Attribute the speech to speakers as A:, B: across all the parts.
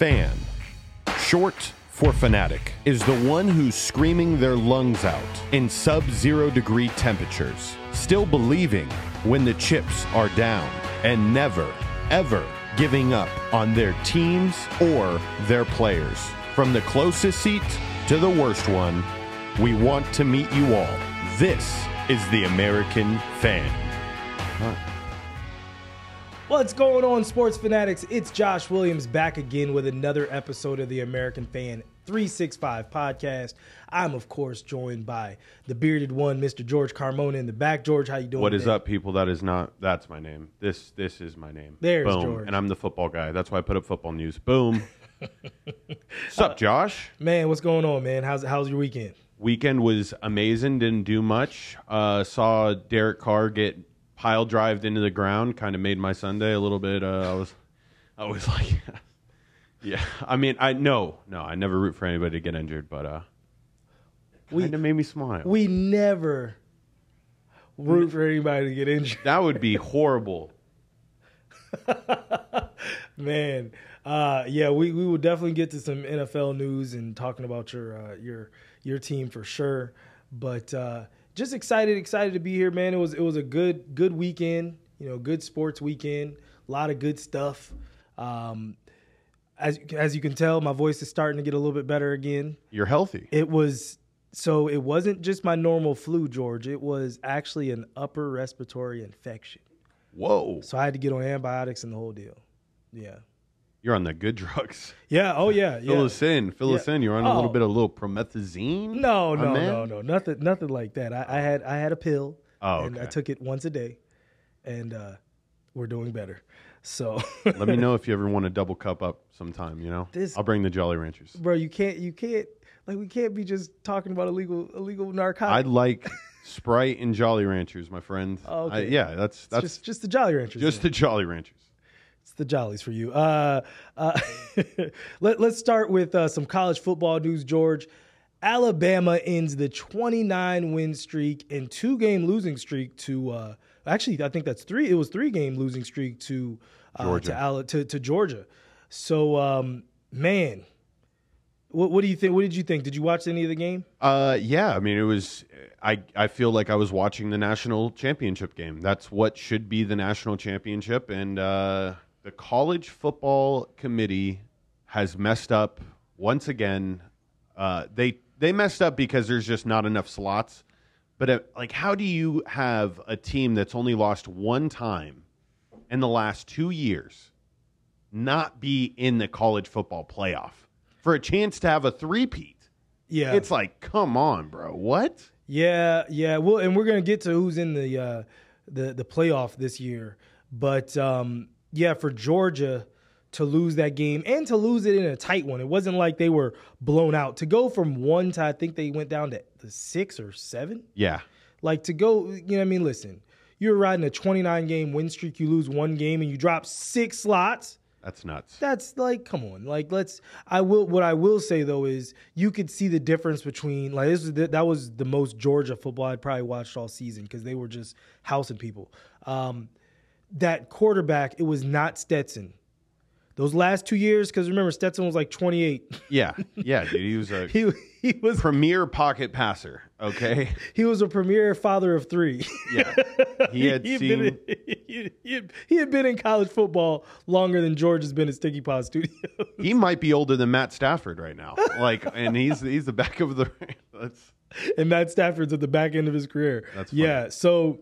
A: Fan, short for fanatic, is the one who's screaming their lungs out in sub zero degree temperatures, still believing when the chips are down, and never, ever giving up on their teams or their players. From the closest seat to the worst one, we want to meet you all. This is the American fan.
B: What's going on, sports fanatics? It's Josh Williams back again with another episode of the American Fan 365 podcast. I'm, of course, joined by the bearded one, Mr. George Carmona in the back. George, how you doing?
A: What is
B: man?
A: up, people? That is not. That's my name. This this is my name.
B: There's
A: Boom.
B: George.
A: And I'm the football guy. That's why I put up football news. Boom. What's up, Josh?
B: Man, what's going on, man? How's how's your weekend?
A: Weekend was amazing. Didn't do much. Uh, saw Derek Carr get pile drived into the ground. Kind of made my Sunday a little bit. Uh, I was, I was like, yeah. I mean, I no, no. I never root for anybody to get injured, but uh,
B: We-
A: kind of made me smile.
B: We never root for anybody to get injured.
A: that would be horrible.
B: Man, uh, yeah, we, we will definitely get to some NFL news and talking about your uh, your your team for sure. But uh, just excited, excited to be here, man. It was it was a good good weekend, you know, good sports weekend, a lot of good stuff. Um, as as you can tell, my voice is starting to get a little bit better again.
A: You're healthy.
B: It was so it wasn't just my normal flu, George. It was actually an upper respiratory infection.
A: Whoa.
B: So I had to get on antibiotics and the whole deal. Yeah.
A: You're on the good drugs.
B: Yeah. Oh yeah. Yeah.
A: Fill us in. Fill us in. You're on a little
B: Oh.
A: bit of a little promethazine.
B: No, no, no, no, nothing, nothing like that. I, I had, I had a pill,
A: Oh,
B: and I took it once a day, and uh, we're doing better. So,
A: Let me know if you ever want to double cup up sometime. You know,
B: This-
A: I'll bring the Jolly Ranchers.
B: bro, you can't, you can't, like, we can't be just talking about illegal, illegal narcotics.
A: I like Sprite and Jolly Ranchers, my friend.
B: Oh, okay.
A: I- yeah, that's that's
B: just, just the Jolly Ranchers.
A: just
B: man.
A: the Jolly Ranchers.
B: It's the Jollies for you. Uh, uh, let, let's start with uh, some college football news, George. Alabama ends the 29 win streak and two game losing streak to uh, actually I think that's three. It was three game losing streak to uh,
A: Georgia.
B: to, Ala- to to Georgia. So um, man, what, what do you think? What did you think? Did you watch any of the game?
A: Uh, yeah. I mean, it was. I I feel like I was watching the national championship game. That's what should be the national championship, and uh, the college football committee has messed up once again. Uh, they they messed up because there's just not enough slots. But uh, like, how do you have a team that's only lost one time in the last two years not be in the college football playoff for a chance to have a three-peat?
B: Yeah,
A: It's like, come on, bro. What?
B: Yeah, yeah. Well, and we're gonna get to who's in the uh, the the playoff this year, but um, yeah, for Georgia to lose that game and to lose it in a tight one, it wasn't like they were blown out. To go from one to I think they went down to the six or seven.
A: Yeah.
B: Like to go, you know what I mean? Listen, you're riding a 29 game win streak. You lose one game and you drop six slots
A: That's nuts.
B: that's like come on like let's i will what i will say though is you could see the difference between like this was the, that was the most georgia football i'd probably watched all season because they were just housing people um that quarterback it was not stetson those last two years because remember stetson was like 28
A: Yeah. Yeah, dude. He was a
B: he, he was
A: premier pocket passer. Okay.
B: he was a premier father of three
A: Yeah. He had
B: had
A: seen.
B: been in, he, he had, he had been in college football longer than george has been at sticky pod studios
A: He might be older than Matt Stafford right now. Like, and he's he's the back of the. That's
B: and Matt Stafford's at the back end of his career.
A: That's funny.
B: yeah. So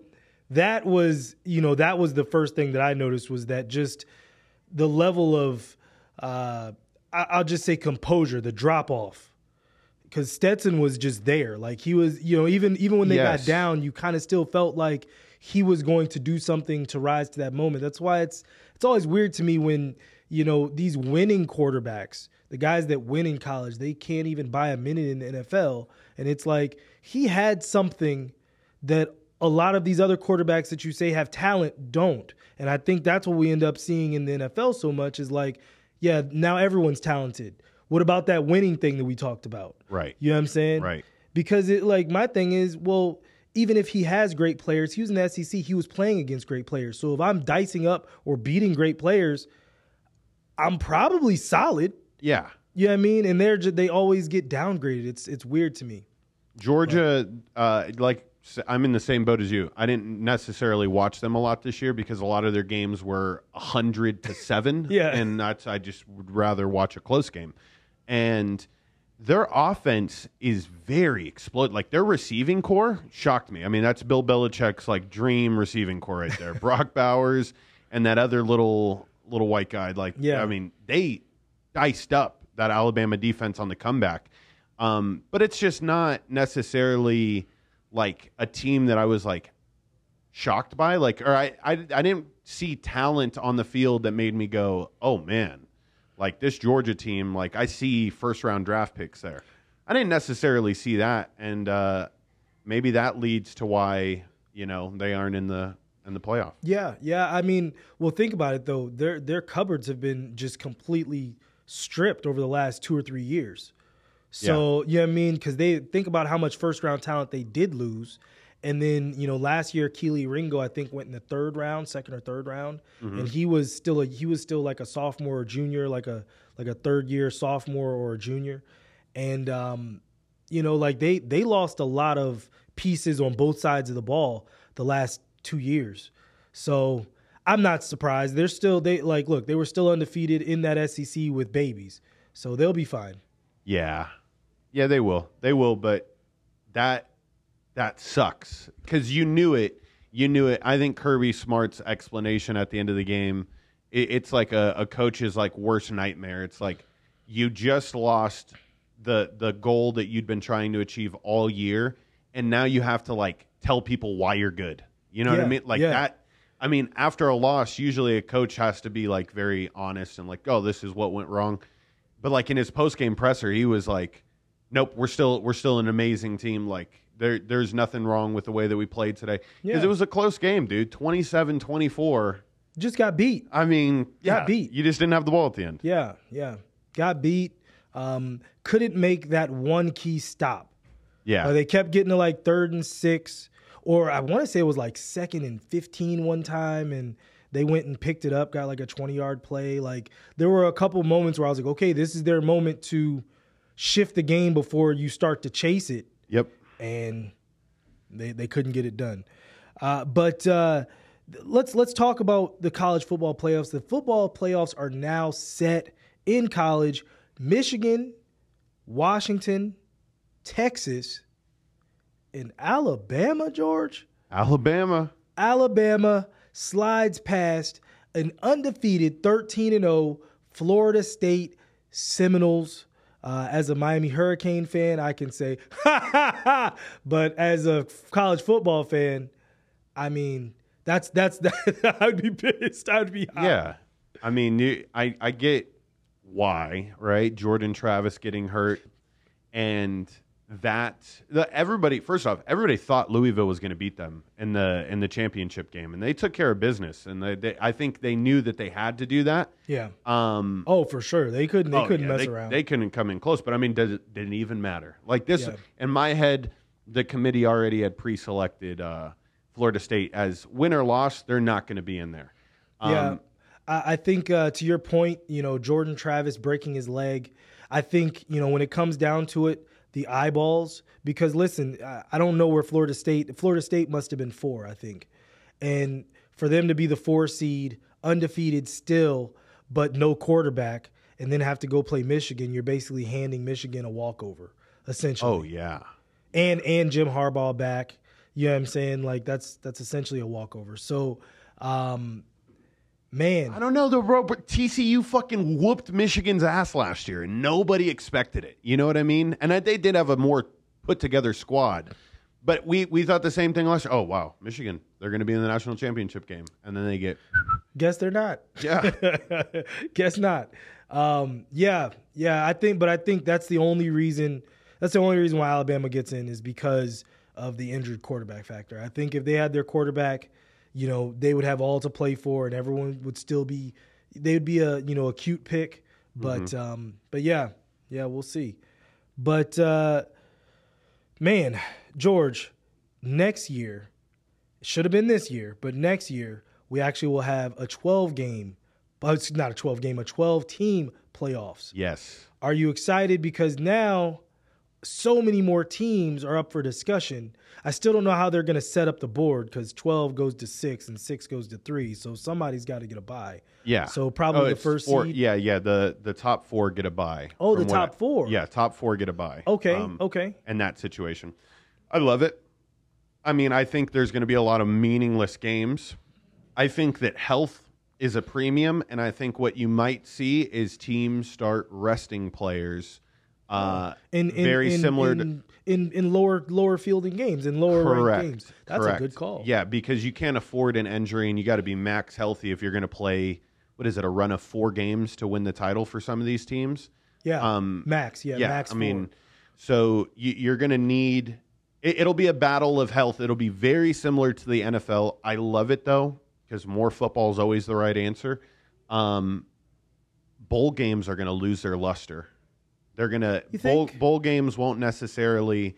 B: that was, you know, that was the first thing that I noticed was that just the level of, uh, I'll just say composure, the drop off, because Stetson was just there. Like he was, you know, even even when they
A: Yes.
B: got down, you kind of still felt like he was going to do something to rise to that moment. That's why it's it's always weird to me when you know these winning quarterbacks, the guys that win in college, they can't even buy a minute in the NFL, and it's like he had something that a lot of these other quarterbacks that you say have talent don't. And I think that's what we end up seeing in the NFL so much is like, yeah, now everyone's talented. What about that winning thing that we talked about?
A: Right.
B: You know what I'm saying?
A: Right.
B: Because it like my thing is, well, even if he has great players, he was in the SEC, he was playing against great players. So if I'm dicing up or beating great players, I'm probably solid.
A: Yeah.
B: You know what I mean? And they're just, they always get downgraded. It's it's weird to me.
A: Georgia, uh, like I'm in the same boat as you. I didn't necessarily watch them a lot this year because a lot of their games were hundred to seven.
B: Yeah.
A: and that's I just would rather watch a close game. And their offense is very explode. Like their receiving corps shocked me. I mean, that's Bill Belichick's like dream receiving corps right there. Brock Bowers and that other little little white guy. Like,
B: Yeah.
A: I mean, they diced up that Alabama defense on the comeback. Um, but it's just not necessarily like a team that I was like shocked by. Like, or I, I, I didn't see talent on the field that made me go, oh man, like this Georgia team. Like I see first round draft picks there. I didn't necessarily see that, and uh, maybe that leads to why you know they aren't in the in the playoff.
B: Yeah, yeah. I mean, well, think about it though. Their their cupboards have been just completely stripped over the last two or three years. So you know what I mean? Because they think about how much first round talent they did lose, and then you know last year Kelee Ringo I think went in the third round, second or third round, and he was still a he was still like a sophomore or junior, like a like a third year sophomore or a junior, and um, you know like they they lost a lot of pieces on both sides of the ball the last two years. So I'm not surprised. They're still they like look, they were still undefeated in that SEC with babies. So they'll be fine.
A: Yeah, yeah, they will, they will, but that that sucks because you knew it. You knew it. I think Kirby Smart's explanation at the end of the game, it, it's like a, a coach's like worst nightmare. It's like you just lost the the goal that you'd been trying to achieve all year, and now you have to like tell people why you're good. You know what I mean? Like
B: yeah.
A: that. I mean, after a loss, usually a coach has to be like very honest and like, oh, this is what went wrong. But like in his post game presser, he was like, "Nope, we're still we're still an amazing team. Like there there's nothing wrong with the way that we played today because
B: Yeah.
A: it was a close game, dude. 27-24.
B: Just got beat.
A: I mean, yeah,
B: Got beat.
A: You just didn't have the ball at the end.
B: Yeah, yeah. Got beat. Um, couldn't make that one key stop.
A: Yeah,
B: Uh, they kept getting to like third and six, or I want to say it was like second and 15 one time, and they went and picked it up, got like a 20 yard play. Like there were a couple moments where I was like, okay, this is their moment to shift the game before you start to chase it.
A: yep.
B: and they they couldn't get it done. Uh, but uh, let's let's talk about the college football playoffs. The football playoffs are now set in college. Michigan, Washington, Texas, and Alabama. George,
A: Alabama.
B: Alabama slides past an undefeated 13 and 0 Florida State Seminoles. Uh, as a Miami Hurricane fan, I can say, ha ha ha. But as a college football fan, I mean, that's that's that. I'd be pissed. I'd be hot.
A: Yeah, I mean, I I get why, right? Jordan Travis getting hurt, and that the, everybody. First off, everybody thought Louisville was going to beat them in the in the championship game, and they took care of business. And they, they, I think they knew that they had to do that.
B: yeah.
A: Um,
B: Oh, for sure. They couldn't. They
A: oh,
B: couldn't
A: yeah,
B: mess
A: they,
B: around.
A: They couldn't come in close. But I mean, does it didn't even matter? Like this
B: Yeah.
A: in my head, the committee already had pre-selected uh, Florida State as win or loss. They're not going to be in there.
B: Yeah,
A: Um,
B: I, I think uh, to your point, you know, Jordan Travis breaking his leg. I think you know when it comes down to it, the eyeballs. Because listen, I, don't know where Florida State. Florida State must have been four, I think, and for them to be the four seed, undefeated still, but no quarterback, and then have to go play Michigan, you're basically handing Michigan a walkover, essentially
A: Oh yeah.
B: and and Jim Harbaugh back. You know what I'm saying? Like that's that's essentially a walkover. So, um, man,
A: I don't know. The road, but TCU fucking whooped Michigan's ass last year, and nobody expected it. You know what I mean? And I, they did have a more put together squad, but we we thought the same thing last year. Oh wow, Michigan, they're going to be in the national championship game, and then they get
B: guess they're not.
A: yeah,
B: guess not. Um, yeah, yeah. I think, but I think that's the only reason. That's the only reason why Alabama gets in is because of the injured quarterback factor. I think if they had their quarterback, you know, they would have all to play for, and everyone would still be. They would be a you know a cute pick, but um, but yeah, yeah, we'll see. But uh, man, George, next year should have been this year, but next year we actually will have a 12 game but it's not a 12 game, a 12 team playoffs.
A: Yes.
B: Are you excited because now so many more teams are up for discussion? I still don't know how they're going to set up the board because 12 goes to six and six goes to three. So somebody's got to get a bye.
A: Yeah.
B: So probably
A: Oh,
B: the first
A: four,
B: seed.
A: Yeah, yeah. The the top four get a bye.
B: Oh, the top
A: I-
B: four.
A: Yeah, top four get a bye.
B: Okay.
A: Um,
B: okay.
A: And that situation. I love it. I mean, I think there's going to be a lot of meaningless games. I think that health is a premium, and I think what you might see is teams start resting players. Uh,
B: In, in
A: very
B: in,
A: similar
B: in,
A: to
B: in in lower lower fielding games in lower
A: correct.
B: games. That's
A: correct.
B: a good call.
A: Yeah, because you can't afford an injury, and you got to be max healthy if you're going to play. What is it? A run of four games to win the title for some of these teams.
B: Yeah.
A: Um,
B: max. Yeah.
A: yeah,
B: max.
A: I mean, so you, you're going to need. It, it'll be a battle of health. It'll be very similar to the NFL. I love it though because more football is always the right answer. Um, bowl games are going to lose their luster. They're going to bowl bowl games won't necessarily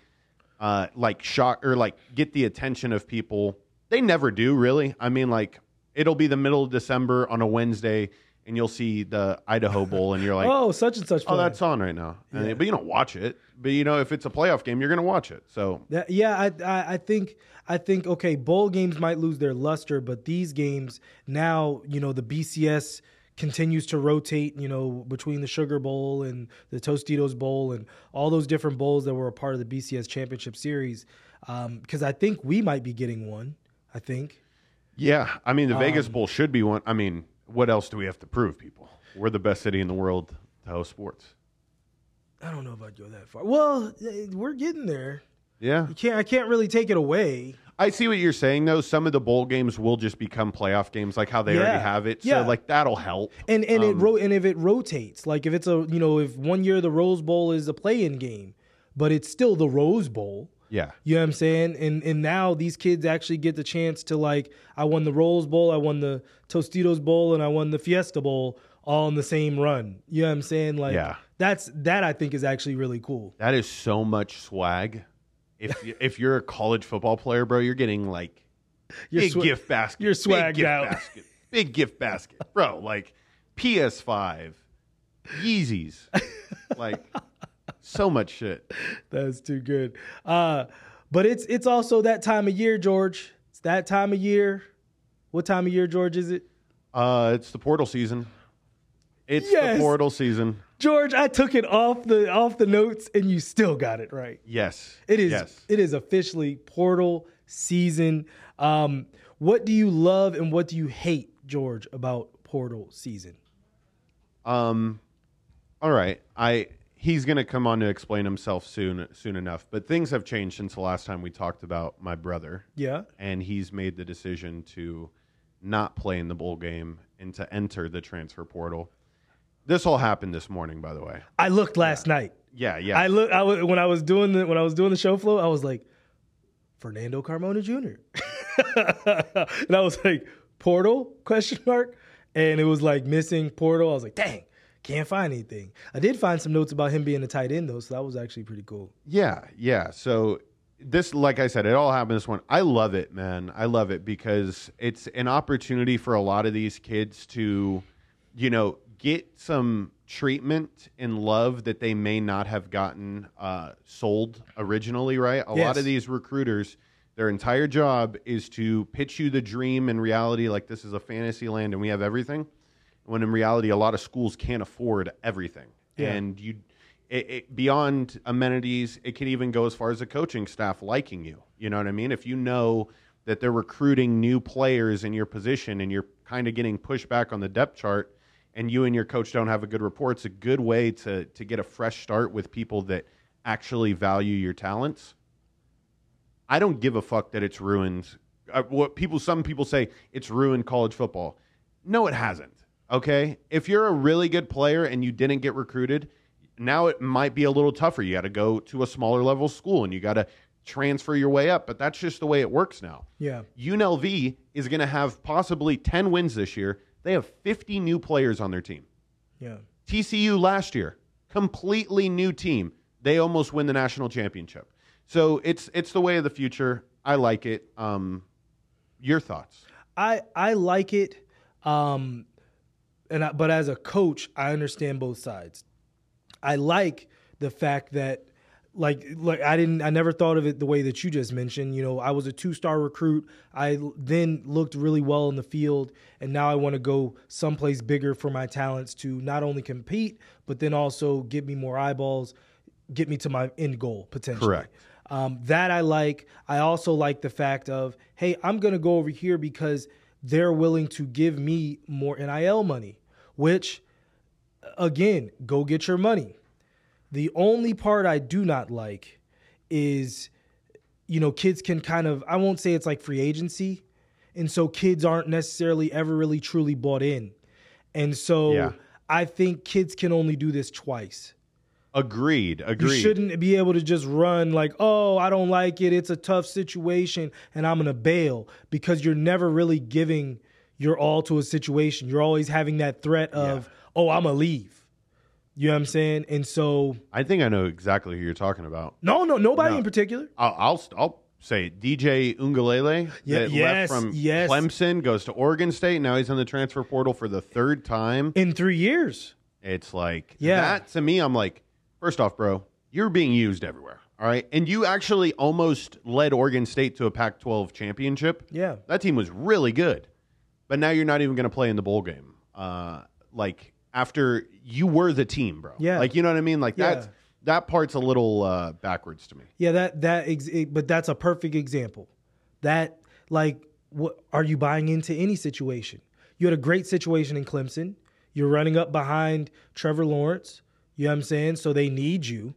A: uh, like shock or like get the attention of people. They never do really. I mean, like it'll be the middle of December on a Wednesday, and you'll see the Idaho Bowl, and you're like,
B: oh, such and such.
A: Oh, that's on right now. And-
B: Yeah.
A: but you don't watch it. But you know, if it's a playoff game, you're going to watch it. So
B: That, yeah, I, I I think I think okay, bowl games might lose their luster, but these games now, you know, the BCS continues to rotate, you know, between the Sugar Bowl and the Tostitos Bowl and all those different bowls that were a part of the BCS Championship Series. Because I think we might be getting one. I think.
A: yeah, I mean, the
B: Um,
A: Vegas Bowl should be one. I mean, what else do we have to prove, people? We're the best city in the world to host sports.
B: I don't know if I'd go that far. Well, eh, we're getting there.
A: Yeah,
B: You can't. I can't really take it away.
A: I see what you're saying. Though some of the bowl games will just become playoff games, like how they
B: Yeah.
A: already have it.
B: Yeah.
A: So like that'll help.
B: And and it
A: Um,
B: ro- and if it rotates, like if it's a you know if one year the Rose Bowl is a play-in game, but it's still the Rose Bowl.
A: Yeah,
B: You know what I'm saying? And and now these kids actually get the chance to like I won the Rose Bowl, I won the Tostitos Bowl, and I won the Fiesta Bowl all in the same run. You know what I'm saying? Like
A: Yeah.
B: that's that I think is actually really cool.
A: that is so much swag. If you- if you're a college football player, bro, you're getting like
B: You're
A: big
B: swa-
A: gift basket.
B: you're swagged
A: gift
B: out.
A: Basket, big gift basket, bro. Like PS5, Yeezys, like so much shit.
B: That's too good. Uh, but it's it's also that time of year, George. It's that time of year. What time of year, George? Is it?
A: Uh, it's the portal season. It's
B: Yes.
A: the portal season.
B: George, I took it off the off the notes, and you still got it right.
A: Yes,
B: It is.
A: Yes.
B: It is officially portal season. Um, what do you love and what do you hate, George, about portal season?
A: Um, all right. I he's gonna come on to explain himself soon soon enough. But things have changed since the last time we talked about my brother,
B: Yeah.
A: and he's made the decision to not play in the bowl game and to enter the transfer portal. This all happened this morning, by the way.
B: I looked last night.
A: Yeah, yeah.
B: I look. I was, when I was doing the when I was doing the show flow, I was like, Fernando Carmona Jr. and I was like, portal question mark, and it was like missing portal. I was like, dang, can't find anything. I did find some notes about him being a tight end though, so that was actually pretty cool.
A: Yeah, yeah. So this, like I said, it all happened this one. I love it, man. I love it because it's an opportunity for a lot of these kids to, you know, get some treatment and love that they may not have gotten uh, sold originally. Right? A lot of these recruiters. Their entire job is to pitch you the dream and reality like this is a fantasy land and we have everything. When in reality, a lot of schools can't afford everything.
B: Yeah.
A: And you, it, it, beyond amenities, it can even go as far as the coaching staff liking you. You know what I mean? If you know that they're recruiting new players in your position and you're kind of getting pushed back on the depth chart and you and your coach don't have a good rapport, it's a good way to, to get a fresh start with people that actually value your talents. I don't give a fuck that it's ruined. Uh, what people, some people say it's ruined college football. No, it hasn't. Okay, if you're a really good player and you didn't get recruited, now it might be a little tougher. You got to go to a smaller level school and you got to transfer your way up. But that's just the way it works now.
B: Yeah.
A: UNLV is going to have possibly 10 wins this year. They have 50 new players on their team.
B: Yeah.
A: TCU last year, completely new team. They almost win the national championship. So it's it's the way of the future. I like it. Um, your thoughts?
B: I I like it. Um, and I, but as a coach, I understand both sides. I like the fact that like like I didn't I never thought of it the way that you just mentioned. You know, I was a two-star recruit. I then looked really well in the field and now I want to go someplace bigger for my talents to not only compete but then also get me more eyeballs, get me to my end goal potentially.
A: Correct.
B: Um, that I like. I also like the fact of, hey, I'm going to go over here because they're willing to give me more NIL money, which, again, go get your money. The only part I do not like is, you know, kids can kind of, I won't say it's like free agency. And so kids aren't necessarily ever really truly bought in. And so
A: Yeah.
B: I think kids can only do this twice.
A: Agreed. Agreed.
B: You shouldn't be able to just run like, oh, I don't like it. It's a tough situation and I'm going to bail because you're never really giving your all to a situation. You're always having that threat of, oh, I'm going to leave. You know what I'm saying? And so,
A: I think I know exactly who you're talking about.
B: no, no, nobody
A: No.
B: in particular.
A: I'll I'll, I'll say DJ Uiagalelei
B: Yeah,
A: that
B: yes,
A: left from
B: yes.
A: Clemson goes to Oregon State. Now he's on the transfer portal for the third time.
B: In three years.
A: It's like
B: Yeah.
A: that to me. I'm like, first off, bro, you're being used everywhere. All right, and you actually almost led Oregon State to a Pac-12 championship.
B: Yeah.
A: that team was really good, but now you're not even going to play in the bowl game. Uh, like after you were the team, bro.
B: Yeah.
A: like you know what I mean. Like
B: Yeah.
A: that's that part's a little uh, backwards to me.
B: Yeah, that that ex- but that's a perfect example. That like what are you buying into any situation? You had a great situation in Clemson. You're running up behind Trevor Lawrence. You know what I'm saying? So they need you.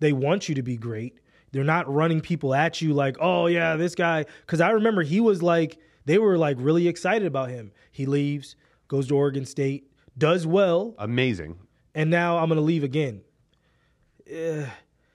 B: They want you to be great. They're not running people at you like, "Oh yeah, this guy." Cuz I remember he was like they were like really excited about him. He leaves, goes to Oregon State, does well,
A: Amazing.
B: and now I'm going to leave again.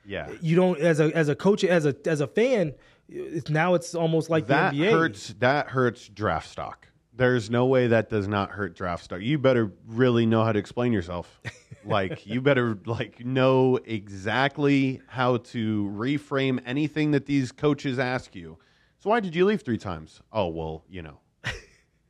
A: Yeah.
B: you don't as a as a coach as a as a fan it's now it's almost like
A: that
B: the NBA.
A: hurts that hurts draft stock there's no way that does not hurt draft stock you better really know how to explain yourself like you better like know exactly how to reframe anything that these coaches ask you so why did you leave three times oh well you know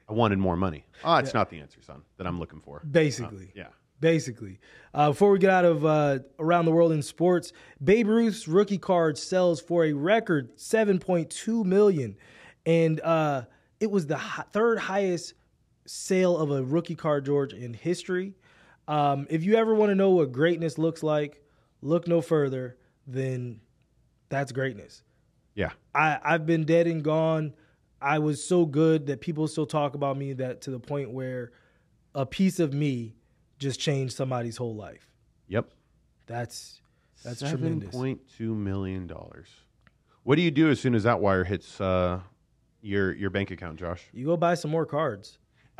A: i wanted more money oh it's not the answer son that i'm looking for
B: basically.
A: yeah
B: Basically. Uh, before we get out of uh, around the world in sports, Babe Ruth's rookie card sells for a record 7.2 million and uh, it was the hi- third highest sale of a rookie card George in history. Um, if you ever want to know what greatness looks like, look no further than that's greatness.
A: yeah
B: I, I've been dead and gone. I was so good that people still talk about me that to the point where a piece of me just changed somebody's whole life.
A: yep
B: That's that's tremendous.
A: 7.2 million dollars what do you do as soon as that wire hits uh, your your bank account josh
B: You go buy some more cards.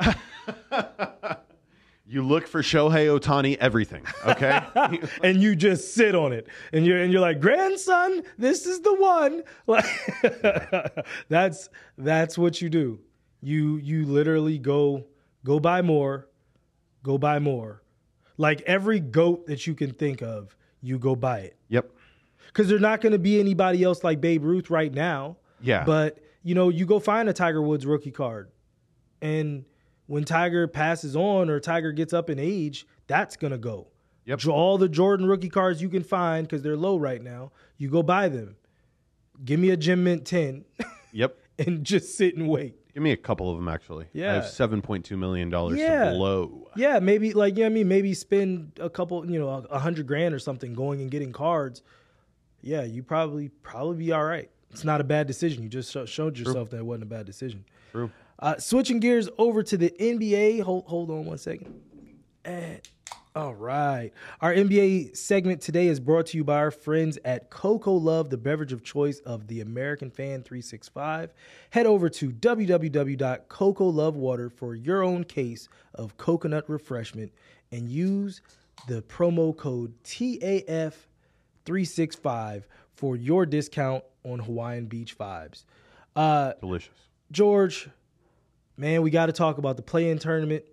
A: You look for Shohei Ohtani everything, okay?
B: and you just sit on it and you're and you're like grandson this is the one like that's that's what you do you you literally go go buy more go buy more like every goat that you can think of you go buy it
A: yep.
B: because there's not going to be anybody else like Babe Ruth right now.
A: Yeah.
B: But you know, you go find a Tiger Woods rookie card, and when Tiger passes on or Tiger gets up in age, that's gonna go.
A: Yep.
B: All the Jordan rookie cards you can find because they're low right now, you go buy them. Give me a Gem Mint ten,
A: Yep.
B: and just sit and wait.
A: Give me a couple of them actually.
B: Yeah.
A: I have seven point two million dollars
B: Yeah.
A: to blow.
B: Yeah, maybe like you know I mean. Maybe spend a couple, you know, a, a hundred grand or something going and getting cards. Yeah, you probably probably be all right. It's not a bad decision. You just showed yourself that it wasn't a bad decision.
A: True.
B: Uh, switching gears over to the NBA. Hold hold on one second. And, all right. Our NBA segment today is brought to you by our friends at CocoLove, the beverage of choice of the American Fan 365. Head over to www.cocolovewater for your own case of coconut refreshment and use the promo code TAF365 for your discount on Hawaiian Beach vibes. Uh,
A: Delicious.
B: George, man, we got to talk about the play-in tournament.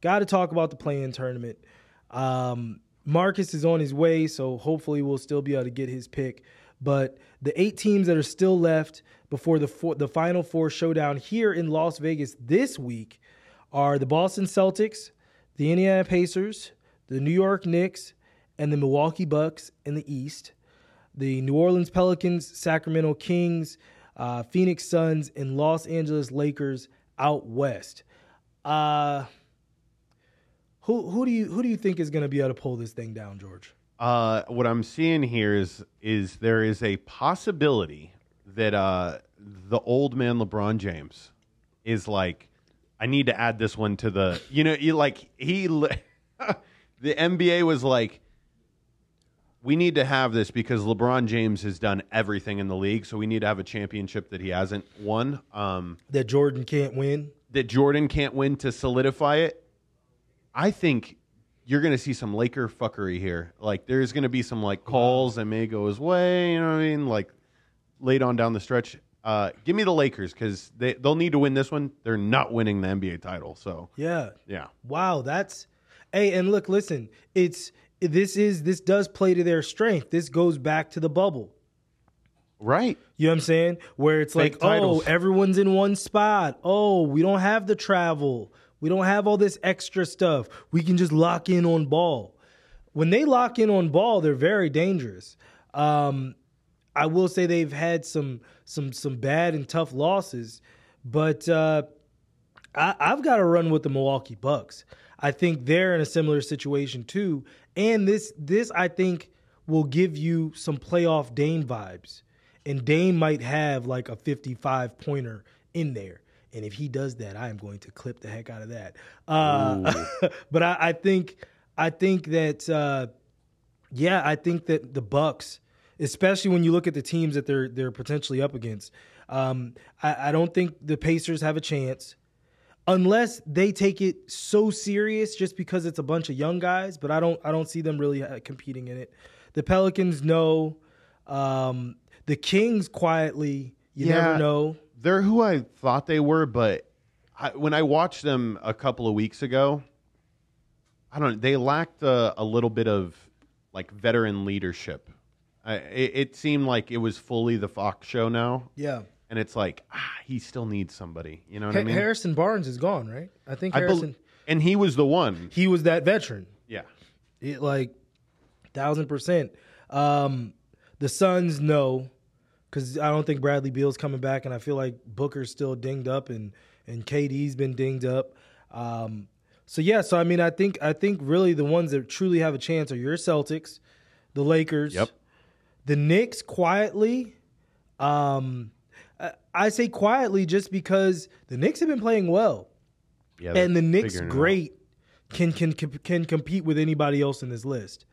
B: Got to talk about the play-in tournament. Um, Marcus is on his way, so hopefully we'll still be able to get his pick. But the eight teams that are still left before the four, the Final Four showdown here in Las Vegas this week are the Boston Celtics, the Indiana Pacers, the New York Knicks, and the Milwaukee Bucks in the East, the New Orleans Pelicans, Sacramento Kings, uh, Phoenix Suns, and Los Angeles Lakers out west. Uh, who who do you who do you think is going to be able to pull this thing down, George?
A: Uh, what I'm seeing here is is there is a possibility that uh, the old man LeBron James is like, I need to add this one to the, you know, you like he, the NBA was like, we need to have this because LeBron James has done everything in the league, so we need to have a championship that he hasn't won. Um,
B: That Jordan can't win.
A: that Jordan can't win to solidify it. I think you're going to see some Laker fuckery here. Like there's going to be some like calls that may go his way. You know what I mean? Like late on down the stretch. Uh, give me the Lakers because they they'll need to win this one. They're not winning the NBA title. So
B: Yeah.
A: yeah,
B: Wow, that's hey, and look, listen, it's this is this does play to their strength. This goes back to the bubble.
A: right.
B: You know what I'm saying? Where it's
A: Fake
B: like,
A: titles.
B: oh, everyone's in one spot. Oh, we don't have the travel. We don't have all this extra stuff. We can just lock in on ball. When they lock in on ball, they're very dangerous. Um, I will say they've had some some some bad and tough losses, but uh, I, I've got to run with the Milwaukee Bucks. I think they're in a similar situation too, and this this I think will give you some playoff Dame vibes, and Dame might have like a 55 pointer in there. And if he does that, I am going to clip the heck out of that. Uh, but I, I think I think that uh, yeah, I think that the Bucks, especially when you look at the teams that they're they're potentially up against, um, I, I don't think the Pacers have a chance unless they take it so serious just because it's a bunch of young guys. But I don't I don't see them really uh, competing in it. The Pelicans know. Um, the Kings quietly, you
A: Yeah.
B: never know.
A: They're who I thought they were, but I, when I watched them a couple of weeks ago, I don't. They lacked a, a little bit of like veteran leadership. I, it, it seemed like it was fully the Fox show now,
B: Yeah.
A: And it's like ah, he still needs somebody. You know what
B: Ha-
A: I mean?
B: Harrison Barnes is gone, right? I think
A: I bel-
B: Harrison.
A: and he was the one.
B: he was that veteran.
A: Yeah,
B: It, like thousand percent. Um, the Suns know because I don't think Bradley Beal's coming back, and I feel like Booker's still dinged up, and and KD's been dinged up. Um, so yeah, so I mean, I think I think really the ones that truly have a chance are your Celtics, the Lakers,
A: Yep.
B: the Knicks quietly. Um, I- say quietly just because the Knicks have been playing well
A: yeah.
B: and the Knicks
A: figuring it out.
B: great can can can compete with anybody else in this list.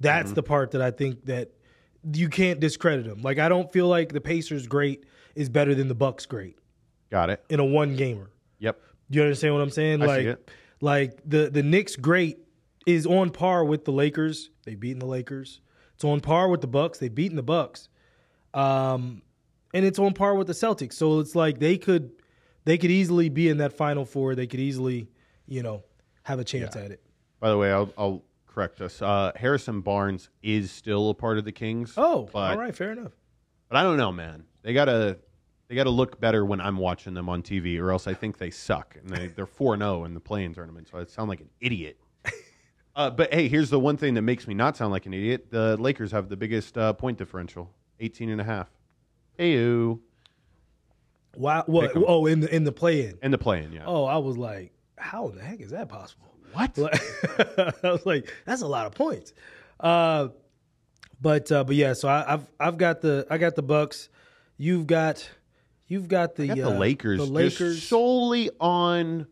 B: That's
A: Mm-hmm.
B: the part that I think that you can't discredit them. Like I don't feel like the Pacers great is better than the Bucks great
A: Got it.
B: in a one gamer.
A: Yep.
B: You understand what I'm saying?
A: I
B: like like the the Knicks great is on par with the Lakers. They've beaten the Lakers. It's on par with the Bucks. They've beaten the Bucks. Um and it's on par with the Celtics. So it's like they could they could easily be in that final four. They could easily, you know, have a chance at it.
A: By the way, I'll, I'll correct us. Uh, Harrison Barnes is still a part of the Kings.
B: Oh,
A: but
B: all right, fair enough.
A: But I don't know, man. They gotta they gotta look better when I'm watching them on TV, or else I think they suck and they they're four zero in the play-in tournament. So I sound like an idiot. uh, but hey, here's the one thing that makes me not sound like an idiot: the Lakers have the biggest uh, point differential, 18 and a half. Hey,
B: Wow. What?
A: Pick 'em.
B: Oh, in the in the play in.
A: in the play-in, yeah.
B: Oh, I was like, how in the heck is that possible?
A: What?
B: Like- I was like, that's a lot of points. Uh, but uh, but yeah, so I, I've I've got the I got the Bucks. You've got you've got the
A: I got
B: uh,
A: the Lakers,
B: The
A: just
B: Lakers.
A: solely on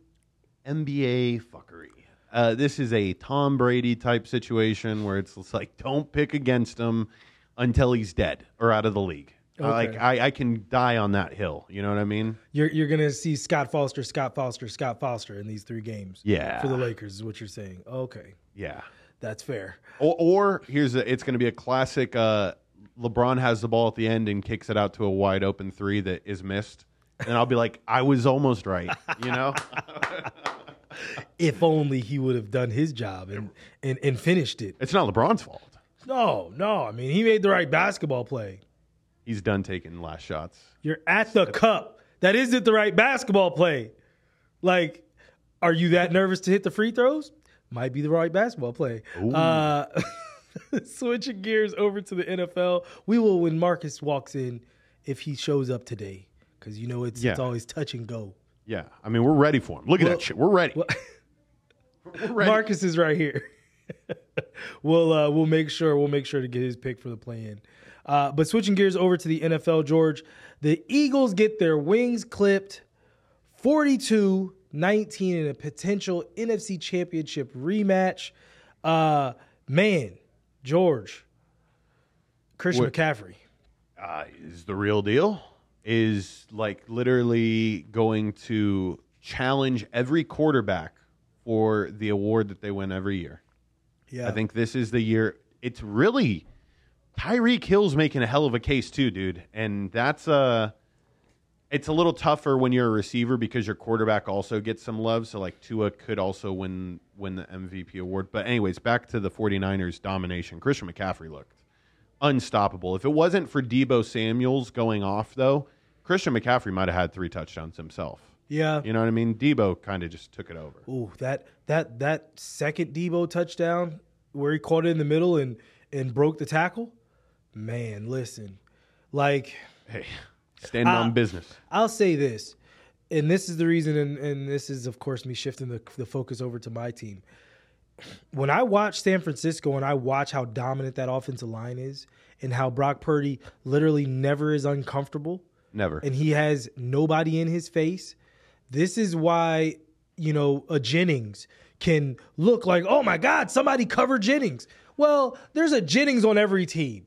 A: NBA fuckery. Uh, this is a Tom Brady type situation where it's just like don't pick against him until he's dead or out of the league. Uh, Like I, I can die on that hill. You know what I mean?
B: You're you're gonna see Scott Foster, Scott Foster, Scott Foster in these three games.
A: Yeah.
B: For the Lakers is what you're saying. Okay,
A: Yeah.
B: that's fair.
A: Or, or here's a, it's going to be a classic. Uh, LeBron has the ball at the end and kicks it out to a wide open three that is missed, and I'll be like, I was almost right. You know?
B: If only he would have done his job and and, and finished it.
A: it's not LeBron's fault.
B: No, no. I mean, he made the right basketball play.
A: He's done taking last shots.
B: You're at the cup. That isn't the right basketball play. Like, are you that nervous to hit the free throws? might be the right basketball play. Uh, switching gears over to the NFL, we will when Marcus walks in if he shows up today because you know it's
A: Yeah.
B: it's always touch and go.
A: Yeah, I mean we're ready for him. Look at that shit. We're ready.
B: well-
A: we're ready.
B: Marcus is right here. we'll uh, we'll make sure we'll make sure to get his pick for the play in. Uh, but switching gears over to the NFL, George, the Eagles get their wings clipped 42 19 in a potential NFC championship rematch. Uh, man, George, Christian
A: What-
B: McCaffrey.
A: uh, is the real deal. Is like literally going to challenge every quarterback for the award that they win every year.
B: Yeah.
A: I think this is the year. It's really Tyreek Hill's making a hell of a case too, dude, and that's uh It's a little tougher when you're a receiver because your quarterback also gets some love. So like Tua could also win win the MVP award. But anyways, back to the 49ers domination. Christian McCaffrey looked unstoppable. If it wasn't for Deebo Samuels going off though, Christian McCaffrey might have had three touchdowns himself.
B: Yeah.
A: You know what I mean? Deebo kind of just took it over.
B: Ooh, that that that second Deebo touchdown where he caught it in the middle and and broke the tackle. Man, listen. Like
A: Hey, standing
B: Uh,
A: on business.
B: I'll say this, and this is the reason, and, and this is, of course, me shifting the, the focus over to my team. When I watch San Francisco and I watch how dominant that offensive line is, and how Brock Purdy literally never is uncomfortable,
A: Never.
B: and he has nobody in his face, this is why, you know, a Jennings can look like, oh my God, somebody cover Jennings. Well, there's a Jennings on every team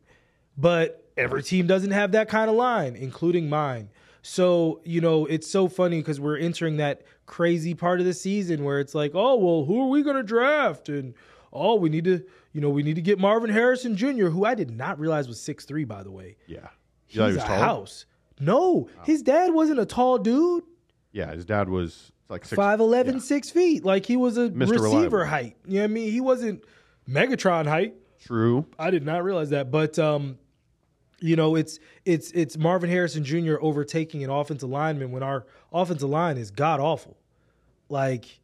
B: but every team doesn't have that kind of line, including mine. So, you know, it's so funny because we're entering that crazy part of the season where it's like, oh, well, who are we going to draft? And, oh, we need to, you know, we need to get Marvin Harrison Jr., who I did not realize was 6'3, by the way.
A: yeah.
B: He's
A: he
B: a
A: was tall?
B: house. No, his dad wasn't a tall dude.
A: Yeah, his dad was like six,
B: 5'11,
A: yeah.
B: 6 feet. Like he was a
A: Mr.
B: receiver
A: Reliable.
B: height. You know what I mean? He wasn't Megatron height.
A: True.
B: I did not realize that, but um, you know, it's it's it's Marvin Harrison Jr. overtaking an offensive lineman when our offensive line is god awful. Like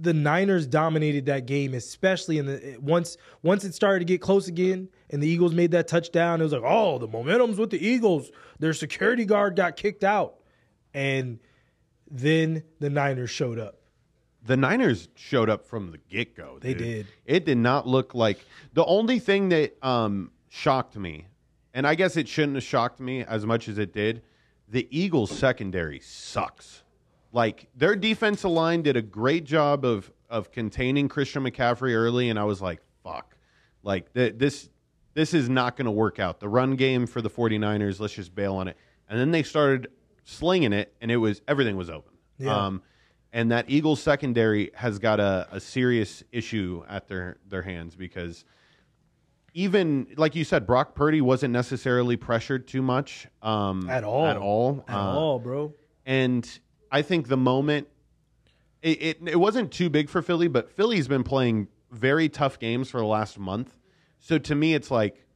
B: the Niners dominated that game, especially in the once once it started to get close again, and the Eagles made that touchdown. It was like, oh, the momentum's with the Eagles. Their security guard got kicked out, and then the Niners showed up.
A: The Niners showed up from the get go.
B: They did.
A: It did not look like the only thing that um, shocked me, and I guess it shouldn't have shocked me as much as it did. The Eagles' secondary sucks. Like their defensive line did a great job of of containing Christian McCaffrey early, and I was like, "Fuck!" Like th- this this is not going to work out. The run game for the 49ers, let's just bail on it. And then they started slinging it, and it was everything was open.
B: Yeah.
A: Um, and that Eagles secondary has got a, a serious issue at their their hands because even like you said, Brock Purdy wasn't necessarily pressured too much um,
B: At all.
A: At all.
B: At
A: Uh,
B: all, bro.
A: And I think the moment it, it it wasn't too big for Philly, but Philly's been playing very tough games for the last month. So to me, it's like,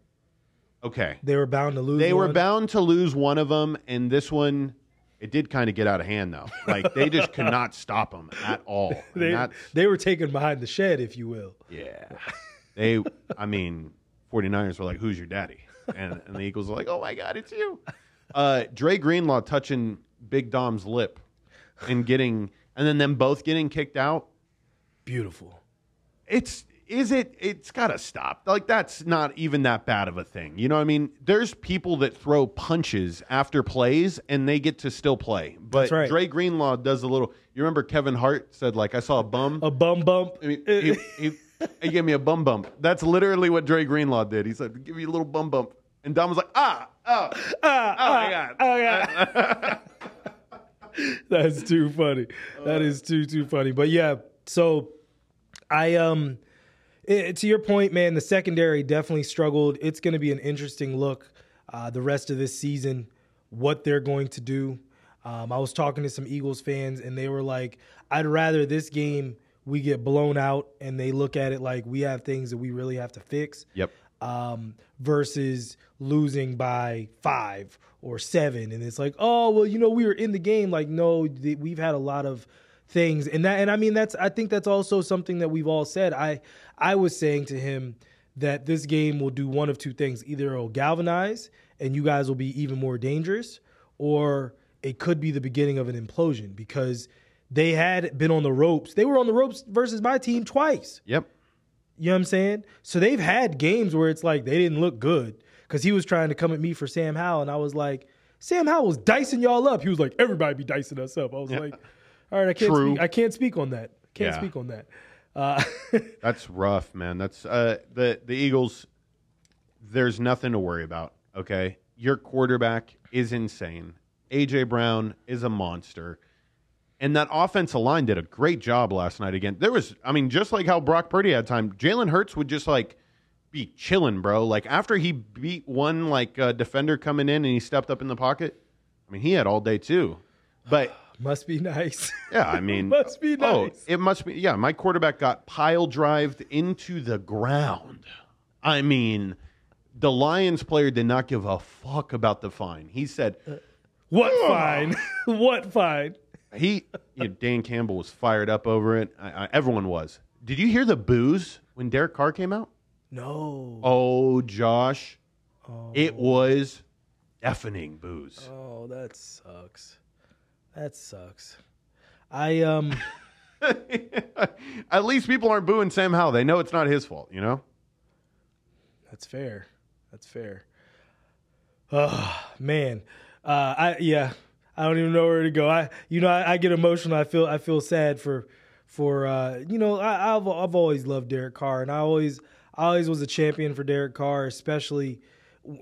A: okay,
B: They were bound to lose.
A: they were bound to lose one of them, and this one, it did kind of get out of hand though. Like they just could not stop them at all.
B: They, they were taken behind the shed, if you will.
A: yeah, they. I mean, 49ers were like, "Who's your daddy?" And, and the Eagles were like, "Oh my God, it's you." Uh, Dre Greenlaw touching Big Dom's lip and getting, and then them both getting kicked out.
B: Beautiful.
A: it's is it it's got to stop like that's not even that bad of a thing you know what i mean there's people that throw punches after plays and they get to still play but
B: That's right.
A: Dre Greenlaw does a little you remember Kevin Hart said like I saw a bum
B: A bum bump.
A: I mean, he, he, he gave me a bum bump that's literally what Dre Greenlaw did he said give me a little bum bump and Dom was like ah oh
B: Ah,
A: oh my god
B: oh yeah. That's too funny. That is too too funny. But yeah, so I um it, to your point, man, the secondary definitely struggled. It's going to be an interesting look uh, the rest of this season, what they're going to do. Um, I was talking to some Eagles fans, and they were like, "I'd rather this game we get blown out, and they look at it like we have things that we really have to fix."
A: yep
B: um, versus losing by five or seven. And it's like, oh, well, you know, we were in the game. Like, no, th- we've had a lot of things. And that and I mean that's I think that's also something that we've all said. I I was saying to him that this game will do one of two things. Either it'll galvanize and you guys will be even more dangerous, or it could be the beginning of an implosion because they had been on the ropes. They were on the ropes versus my team twice.
A: Yep.
B: You know what I'm saying? So they've had games where it's like they didn't look good because he was trying to come at me for Sam Howell, and I was like, Sam Howell was dicing y'all up. He was like, everybody be dicing us up. I was like, all right, I can't
A: True.
B: speak. I can't speak on that. Can't
A: Yeah.
B: speak on that. Uh,
A: That's rough, man. That's uh, the the Eagles. There's nothing to worry about. Okay, your quarterback is insane. AJ Brown is a monster, and that offensive line did a great job last night. Again, there was, I mean, just like how Brock Purdy had time, Jalen Hurts would just like be chilling, bro. Like after he beat one like uh, defender coming in and he stepped up in the pocket. I mean, he had all day too. But
B: must be nice.
A: yeah, I mean,
B: Must be nice.
A: Oh,
B: nice.
A: it must be. Yeah, my quarterback got pile drived into the ground. I mean, the Lions player did not give a fuck about the fine. He said
B: what fine? what fine?
A: He. You know, Dan Campbell was fired up over it. I, I, everyone was. Did you hear the boos when Derek Carr came out?
B: No.
A: Oh, Josh, it was deafening boos.
B: Oh, that sucks. That sucks. I um.
A: At least people aren't booing Sam Howell. They know it's not his fault. You know.
B: That's fair. That's fair. Oh man, uh, I yeah, I don't even know where to go. I you know I, I get emotional. I feel I feel sad for for uh, you know I, I've I've always loved Derek Carr, and I always I always was a champion for Derek Carr, especially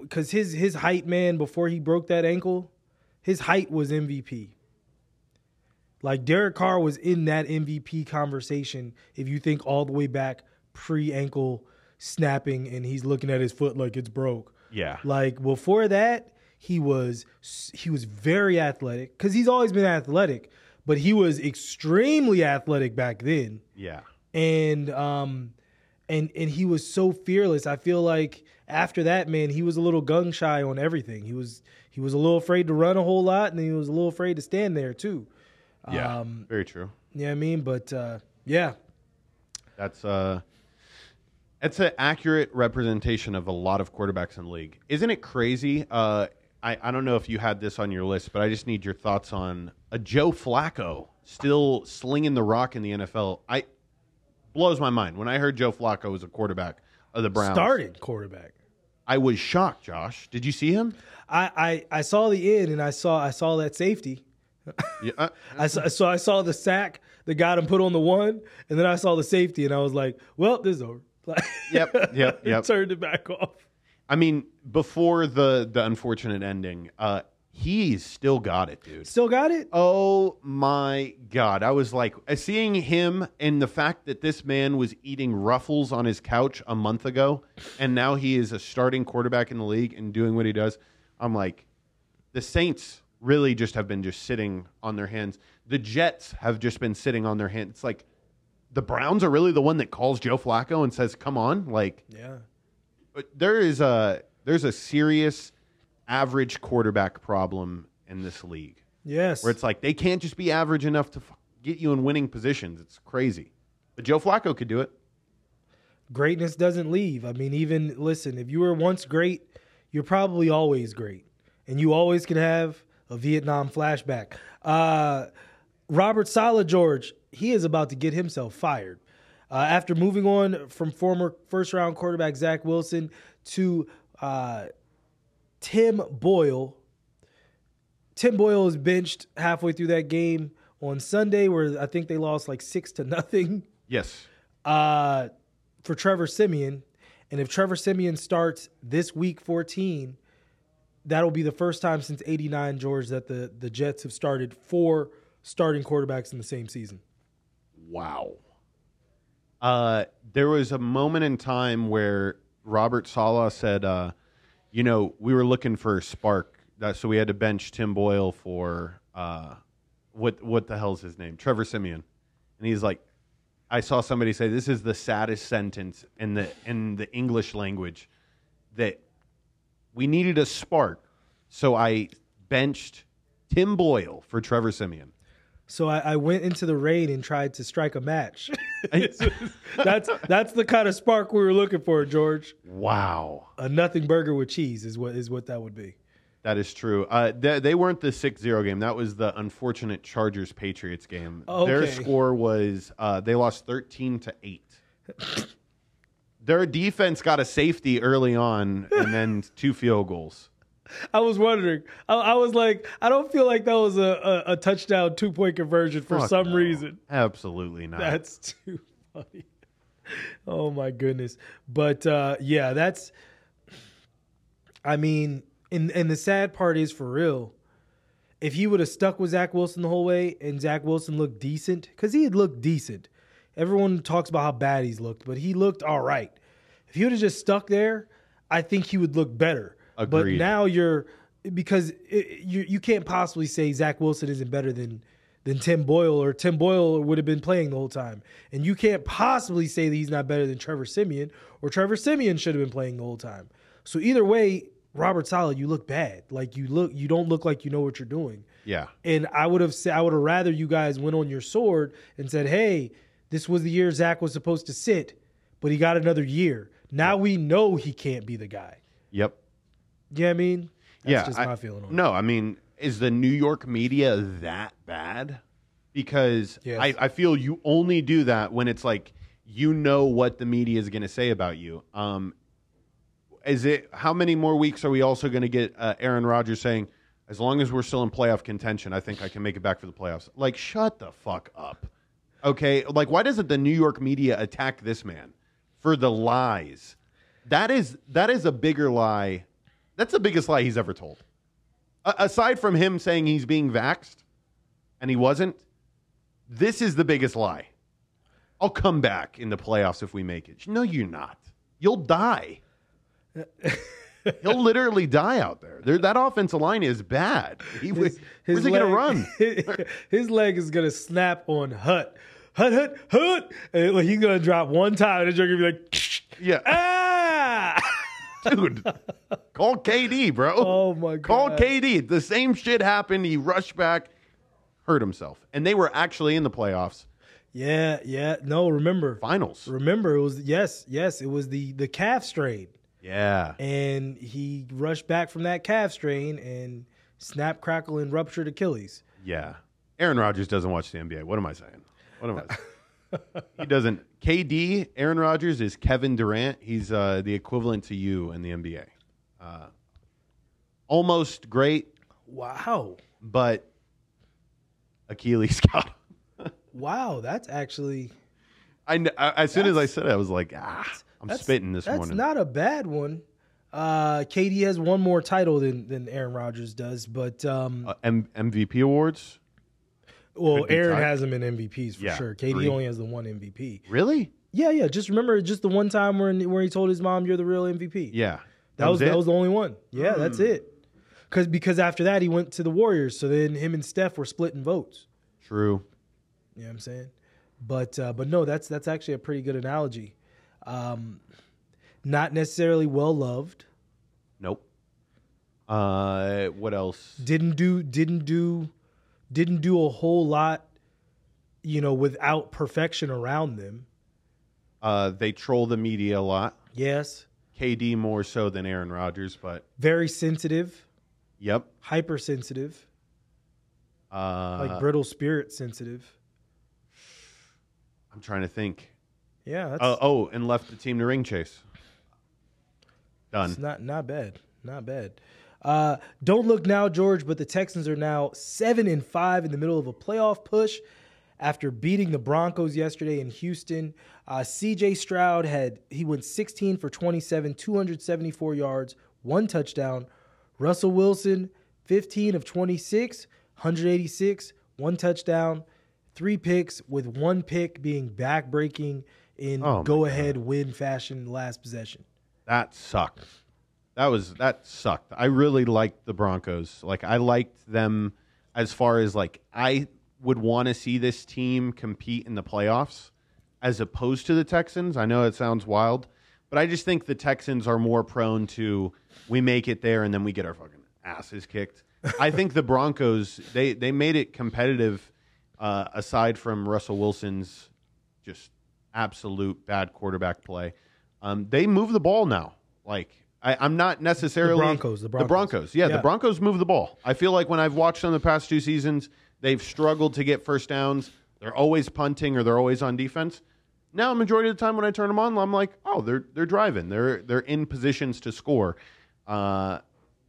B: because his his height, man, before he broke that ankle, his height was MVP. Like Derek Carr was in that MVP conversation. If you think all the way back pre ankle snapping, and he's looking at his foot like it's broke.
A: Yeah.
B: Like before that, he was he was very athletic because he's always been athletic, but he was extremely athletic back then
A: Yeah.
B: and um and and he was so fearless. I feel like after that, man, he was a little gun shy on everything. He was he was a little afraid to run a whole lot, and he was a little afraid to stand there too.
A: Yeah.
B: Um,
A: very true.
B: you know I mean? But uh, yeah,
A: That's uh that's an accurate representation of a lot of quarterbacks in the league. Isn't it crazy? Uh I, I don't know if you had this on your list, but I just need your thoughts on a Joe Flacco still slinging the rock in the NFL. I blows my mind. When I heard Joe Flacco was a quarterback of the Browns,
B: started quarterback.
A: I was shocked, Josh. Did you see him?
B: I, I I saw the end, and I saw I saw that safety.
A: Yeah, uh,
B: I saw, so I saw the sack that got him put on the one, and then I saw the safety, and I was like, "Well, this is over." Like,
A: Yep, yep, yep.
B: Turned it back off.
A: I mean, before the the unfortunate ending, uh he's still got it, dude.
B: Still got it.
A: Oh my god! I was like uh, seeing him and the fact that this man was eating ruffles on his couch a month ago, and now he is a starting quarterback in the league and doing what he does. I'm like, the Saints really just have been just sitting on their hands. The Jets have just been sitting on their hands. It's like the Browns are really the one that calls Joe Flacco and says, "Come on!" Like
B: Yeah.
A: But there is a there's a serious average quarterback problem in this league
B: Yes.
A: where it's like they can't just be average enough to f- get you in winning positions. It's crazy. But Joe Flacco could do it.
B: greatness doesn't leave. I mean, even listen, if you were once great, you're probably always great, and you always can have a Vietnam flashback. Uh, Robert Saleh George, he is about to get himself fired uh, after moving on from former first round quarterback Zach Wilson to uh, Tim Boyle. Tim Boyle was benched halfway through that game on Sunday, where I think they lost like six to nothing
A: Yes.
B: uh, for Trevor Siemian. And if Trevor Siemian starts this week 14, that'll be the first time since 89, George, that the, the Jets have started four starting quarterbacks in the same season.
A: Wow. Uh, there was a moment in time where Robert Saleh said, uh, you know, we were looking for a spark, that, so we had to bench Tim Boyle for uh, what what the hell's his name? Trevor Siemian. And he's like, I saw somebody say this is the saddest sentence in the in the English language that we needed a spark, so I benched Tim Boyle for Trevor Siemian.
B: So I, I went into the rain and tried to strike a match. that's that's the kind of spark we were looking for, George.
A: Wow.
B: A nothing burger with cheese is what is what that would be.
A: That is true. Uh, they, they weren't the 6-0 game. That was the unfortunate Chargers Patriots game. Their score was uh, they lost 13 to 8. Their defense got a safety early on and then two field goals.
B: I was wondering. I, I was like, I don't feel like that was a, a, a touchdown two point conversion for
A: Fuck
B: some
A: no.
B: reason.
A: Absolutely not.
B: That's too funny. Oh my goodness. But uh, yeah, that's. I mean, and and the sad part is for real. If he would have stuck with Zach Wilson the whole way, and Zach Wilson looked decent, because he had looked decent. Everyone talks about how bad he's looked, but he looked all right. If he would have just stuck there, I think he would look better. But now you're because it, you you can't possibly say Zach Wilson isn't better than than Tim Boyle or Tim Boyle would have been playing the whole time, and you can't possibly say that he's not better than Trevor Siemian or Trevor Siemian should have been playing the whole time. So either way, Robert Saleh, you look bad. Like you look, you don't look like you know what you're doing.
A: yeah.
B: And I would have said, I would have rather you guys went on your sword and said, "Hey, this was the year Zach was supposed to sit, but he got another year. Now we know he can't be the guy."
A: Yep.
B: You know I mean? That's
A: yeah.
B: just
A: I-
B: my feeling on it.
A: No, I mean, is the New York media that bad? Because
B: Yes.
A: I, I feel you only do that when it's like you know what the media is going to say about you. Um, is it how many more weeks are we also going to get uh, Aaron Rodgers saying, as long as we're still in playoff contention, I think I can make it back for the playoffs? Like, shut the fuck up. Okay, like why doesn't the New York media attack this man for the lies? That is that is a bigger lie. That's the biggest lie he's ever told. A- aside from him saying he's being vaxxed and he wasn't, this is the biggest lie. I'll come back in the playoffs if we make it. No, you're not. You'll die. He'll literally die out there. there. That offensive line is bad. He, where's he going to run?
B: his leg is gonna snap on Hut. Hut, hut, hut. And like, he's gonna drop one time, and then you're gonna be like,
A: Yeah.
B: ah!
A: Dude, call KD, bro.
B: Oh, my god.
A: Call KD. The same shit happened. He rushed back, hurt himself. And they were actually in the playoffs
B: yeah, yeah. No, remember,
A: finals.
B: remember, it was yes, yes, it was the the calf strain,
A: Yeah.
B: and he rushed back from that calf strain and snap, crackle, and ruptured Achilles.
A: Yeah. Aaron Rodgers doesn't watch the NBA. What am I saying? What am I saying? he doesn't. KD, Aaron Rodgers is Kevin Durant. He's uh, the equivalent to you in the NBA. Uh, almost great,
B: Wow,
A: but Achilles got him.
B: wow, that's actually
A: I, kn- I as soon as I said it, I was like, ah, I'm
B: that's,
A: spitting this
B: That's
A: morning.
B: not a bad one. Uh, KD has one more title than than Aaron Rodgers does, but um,
A: uh, M- MVP awards?
B: Well, Aaron has him in MVPs for
A: Yeah,
B: sure. KD
A: three.
B: only has the one MVP.
A: Really?
B: Yeah, yeah. Just remember, just the one time when where he told his mom, "You're the real MVP."
A: Yeah.
B: that, was,
A: it?
B: that was the only one. Yeah, that's it. Because because after that he went to the Warriors, so then him and Steph were splitting votes.
A: True.
B: You know what I'm saying? But uh, but no, that's that's actually a pretty good analogy. Um, not necessarily well loved.
A: Nope. Uh, what else?
B: Didn't do didn't do didn't do a whole lot, you know, without perfection around them.
A: Uh, they troll the media a lot.
B: Yes,
A: KD more so than Aaron Rodgers, but
B: very sensitive,
A: yep.
B: hypersensitive,
A: Uh,
B: like brittle spirit sensitive.
A: I'm trying to think.
B: Yeah, that's
A: Uh, oh, and left the team to ring chase. Done.
B: It's not not bad, not bad. Uh, don't look now, George, but the Texans are now seven and five in the middle of a playoff push after beating the Broncos yesterday in Houston. Uh, C.J. Stroud had he went 16 for 27, 274 yards, one touchdown. Russell Wilson 15 of 26, 186, one touchdown, three picks with one pick being backbreaking in
A: Oh,
B: go-ahead win fashion last possession.
A: That sucked. That was that sucked. I really liked the Broncos. Like I liked them as far as like I would want to see this team compete in the playoffs as opposed to the Texans. I know it sounds wild, but I just think the Texans are more prone to we make it there and then we get our fucking asses kicked. I think the Broncos they they made it competitive uh, aside from Russell Wilson's just absolute bad quarterback play, um, they move the ball now. Like I, I'm not necessarily the
B: Broncos, the Broncos.
A: The
B: Broncos.
A: Yeah,
B: Yeah.
A: the Broncos move the ball. I feel like when I've watched them the past two seasons, they've struggled to get first downs. They're always punting or they're always on defense. Now, a majority of the time when I turn them on, I'm like, oh, they're they're driving. They're they're in positions to score. Uh,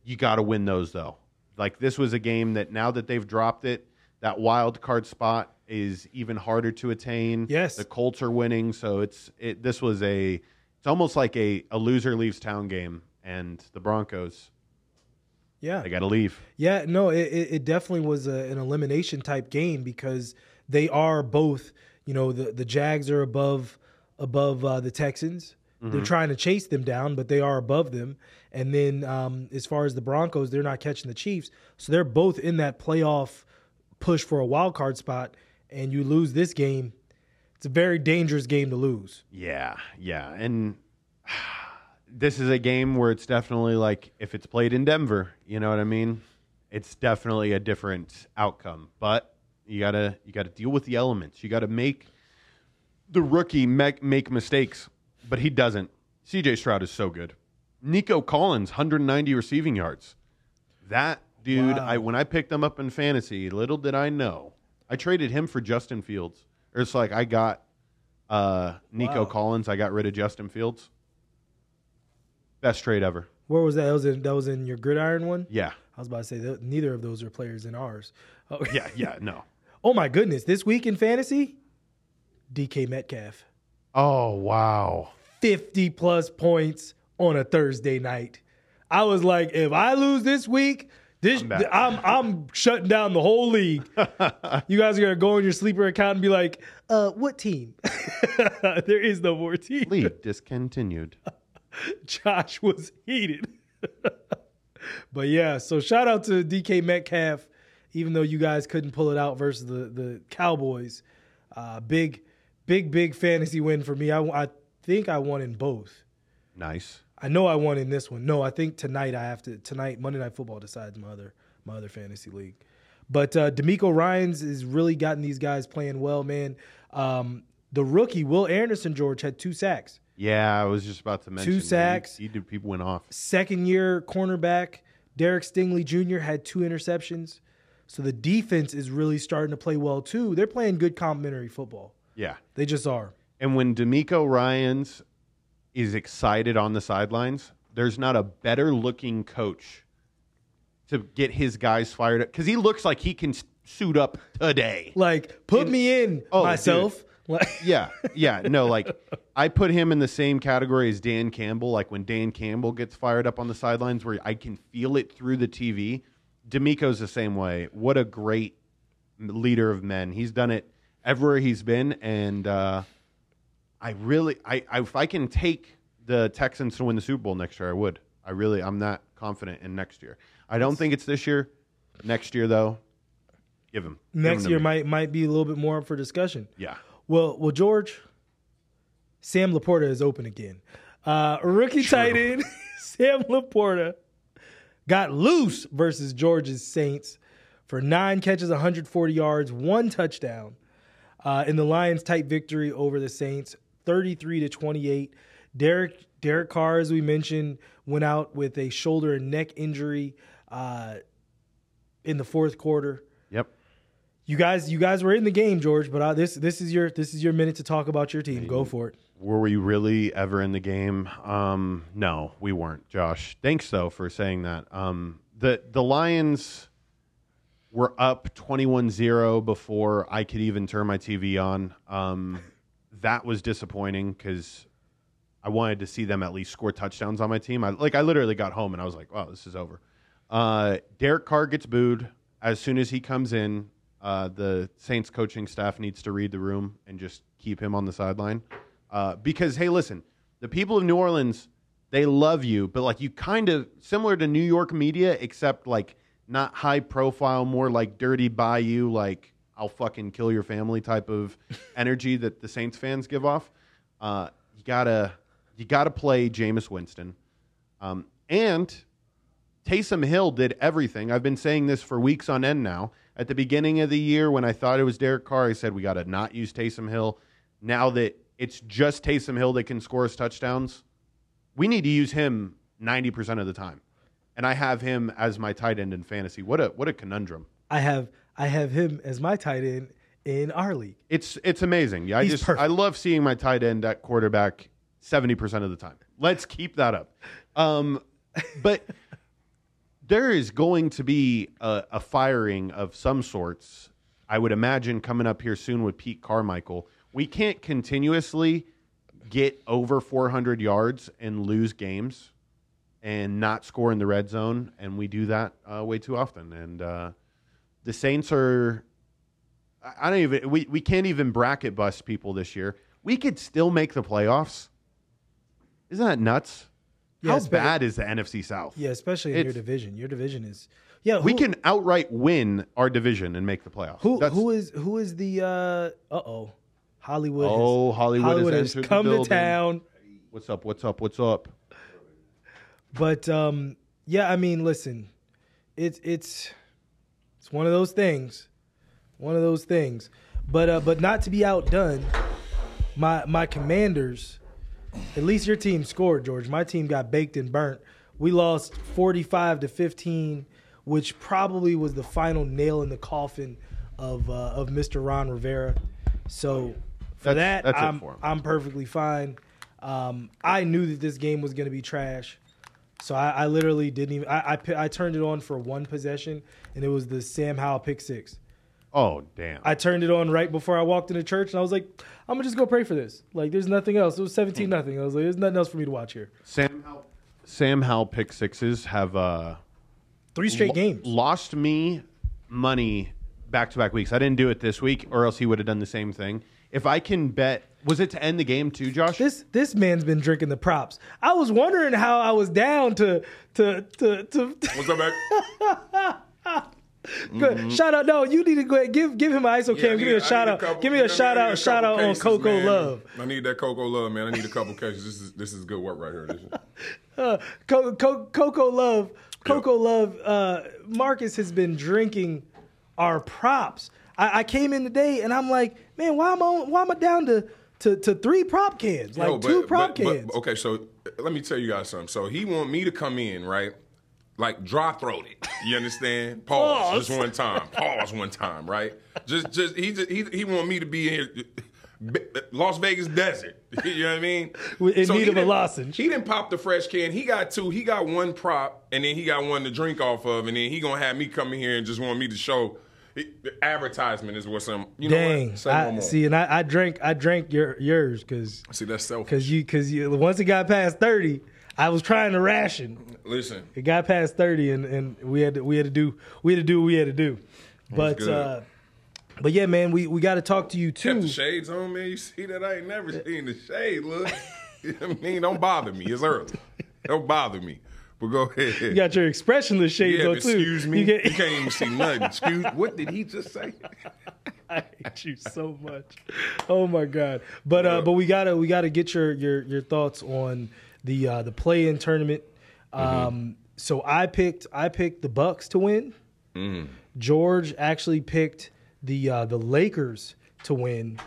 A: you got to win those though. Like this was a game that now that they've dropped it, that wild card spot is even harder to attain.
B: Yes.
A: the Colts are winning, so it's it. This was a it's almost like a a loser leaves town game, and the Broncos
B: Yeah.
A: they got to leave.
B: Yeah, no, it, it it definitely was a, an elimination type game because they are both, you know, the, the Jags are above above uh, the Texans. They're trying to chase them down, but they are above them. And then um, as far as the Broncos, they're not catching the Chiefs, so they're both in that playoff push for a wild card spot. And you lose this game, it's a very dangerous game to lose.
A: Yeah, yeah, and this is a game where it's definitely like if it's played in Denver, you know what I mean? It's definitely a different outcome. But you gotta you gotta deal with the elements. You gotta make the rookie make make mistakes, but he doesn't. C.J. Stroud is so good. Nico Collins, 190 receiving yards. That dude,
B: Wow.
A: I when I picked him up in fantasy, little did I know, I traded him for Justin Fields. It's like I got uh, Nico
B: Wow.
A: Collins. I got rid of Justin Fields. Best trade ever.
B: Where was that? That was in, that was in your gridiron one.
A: Yeah,
B: I was about to say that neither of those are players in ours. Oh,
A: yeah, yeah. No.
B: Oh my goodness! This week in fantasy, DK Metcalf,
A: Oh wow.
B: fifty plus points on a Thursday night. I was like, if I lose this week, this
A: I'm.
B: I'm I'm, shutting down the whole league. you guys are gonna go in your sleeper account and be like, uh, what team? there is no more team.
A: League discontinued.
B: Josh was heated. but yeah, so shout out to DK Metcalf, even though you guys couldn't pull it out versus the the Cowboys. Uh, big, big, big fantasy win for me. I, I think I won in both.
A: Nice.
B: I know I won in this one. No, I think tonight I have to. Tonight Monday Night Football decides my other my other fantasy league. But uh, DeMeco Ryans has really gotten these guys playing well, man. Um, the rookie Will Anderson George had two sacks.
A: Yeah, I was just about to mention. He-
B: sacks.
A: He, did. People went off.
B: second year cornerback Derek Stingley Jr. had two interceptions. So the defense is really starting to play well too. They're playing good complementary football.
A: Yeah.
B: They just are.
A: And when DeMeco Ryans is excited on the sidelines, there's not a better looking coach to get his guys fired up because he looks like he can suit up today.
B: Like, put me in
A: Oh,
B: myself.
A: Yeah, yeah, no, like I put him in the same category as Dan Campbell. Like when Dan Campbell gets fired up on the sidelines, where I can feel it through the TV. DeMeco's the same way. What a great leader of men. He's done it everywhere he's been, and uh, I really, I, I, if I can take the Texans to win the Super Bowl next year, I would. I really, I'm not confident in next year. I don't think it's this year. Next year, though, give him Give him
B: next year
A: me.
B: might might be a little bit more up for discussion.
A: yeah.
B: Well, well, George, Sam LaPorta is open again. Uh, rookie tight end Sam LaPorta got loose versus George's Saints for nine catches, 140 yards, one touchdown uh, in the Lions' tight victory over the Saints, 33 to 28. Derek Derek Carr, as we mentioned, went out with a shoulder and neck injury uh, in the fourth quarter.
A: Yep.
B: You guys, you guys were in the game, George. But uh, this this is your this is your minute to talk about your team. Go for it.
A: Were we really ever in the game? Um, no, we weren't, Josh. Thanks though for saying that. Um, the the Lions were up 21-0 before I could even turn my TV on. Um, that was disappointing because I wanted to see them at least score touchdowns on my team. I like I literally got home and I was like, "Wow, this is over." Uh, Derek Carr gets booed as soon as he comes in. Uh, the Saints coaching staff needs to read the room and just keep him on the sideline uh, because hey, listen, the people of New Orleans they love you, but like you kind of similar to New York media, except like not high profile, more like dirty bayou, like I'll fucking kill your family type of energy that the Saints fans give off. Uh, you gotta you gotta play Jameis Winston, um, and Taysom Hill did everything. I've been saying this for weeks on end now. At the beginning of the year, when I thought it was Derek Carr, I said we got to not use Taysom Hill. Now that it's just Taysom Hill that can score us touchdowns, we need to use him 90% of the time. And I have him as my tight end in fantasy. What a what a conundrum.
B: I have I have him as my tight end in our league.
A: It's it's amazing. Yeah, I
B: He's
A: just
B: perfect.
A: I love seeing my tight end at quarterback 70% of the time. Let's keep that up. Um, but there is going to be a, a firing of some sorts. I would imagine coming up here soon with Pete Carmichael. We can't continuously get over 400 yards and lose games and not score in the red zone, and we do that uh, way too often. And uh, the Saints are. I- don't even. We, we can't even bracket bust people this year. We could still make the playoffs. Isn't that nuts?
B: Yeah,
A: How bad is the NFC South?
B: Yeah, especially in your division. Your division is yeah.
A: We can outright win our division and make the playoffs.
B: Who
A: That's-
B: who is who is the uh oh Hollywood? has-
A: Oh, Hollywood has
B: has come to town.
A: What's up? What's up? What's up?
B: But um, yeah, I mean, listen, it's it's it's one of those things, one of those things. But uh, but not to be outdone, my my Commanders. At least your team scored, George. My team got baked and burnt. We lost forty-five to fifteen, which probably was the final nail in the coffin of uh, of Mr. Ron Rivera. So for
A: That's-
B: that,
A: that's
B: I'm
A: for.
B: I'm perfectly fine. Um, I knew that this game was going to be trash. So I, I literally didn't even. I, I I turned it on for one possession, and it was the Sam Howell pick six.
A: Oh, damn.
B: I turned it on right before I walked into church, and I was like, I'm gonna just go pray for this. Like, there's nothing else. It was 17 nothing. I was like, there's nothing else for me to watch here.
A: Sam Howell, Sam Howell pick sixes have uh,
B: Three straight
A: lo-
B: games.
A: lost me money back to back weeks. I didn't do it this week, or else he would have done the same thing. If I can bet, was it to end the game too, Josh?
B: This this man's been drinking the props. I was wondering how I was down to to to to.
C: What's up, back?
B: Good. Shout out! No, you need to go ahead. Give give him an ISO
C: Yeah,
B: cam. Give me
C: I
B: a
C: need
B: shout out.
C: couple-
B: Give me a
C: need
B: shout out.
C: couple
B: Shout out on
C: cases,
B: Coco
C: man.
B: Love.
C: I need that CocoLove, man. I need a couple cases. This is this is good work right here. This is,
B: uh, Co- Co- CocoLove, Coco Love. Uh, Marcus has been drinking our props. I, I came in today and I'm like, man, why am I why am I down to to, to three prop cans, like
C: Yo, but-
B: two prop
C: but- but-
B: cans?
C: okay, so uh, let me tell you guys something. So he want me to come in, right? Like dry throated. You understand? Pause.
B: Pause.
C: Just one time. Pause one time, right? Just just he just, he he want me to be in. Las Vegas desert. You know what I mean?
B: In need of a lozenge.
C: He didn't pop the fresh can. He got two. He got one prop, and then he got one to drink off of, and then he gonna have me come in here and just want me to show. The advertisement is what some. You know
B: Dang,
C: what? Say
B: I, see, and I, I drank I drank your yours because
C: See, that's selfish.
B: because you because you once it got past thirty, I was trying to ration.
C: Listen,
B: It got past thirty, and, and we had to, we had to do we had to do what we had to do. But uh, but yeah, man, we, we got to talk to you
C: kept
B: too.
C: the shades on, man. You see that? I ain't never seen the shade. Look, you know what I mean, don't bother me. It's early. Don't bother me. But go ahead.
B: You got your expressionless shades
C: yeah, but
B: too.
C: excuse me.
B: You,
C: You, can't even see nothing. Excuse. What did he just say?
B: I hate you so much. Oh my god! But uh, but we gotta we gotta get your your your thoughts on the uh, the play in tournament. Um, so I picked I picked the Bucks to win. George actually picked the uh, the Lakers to win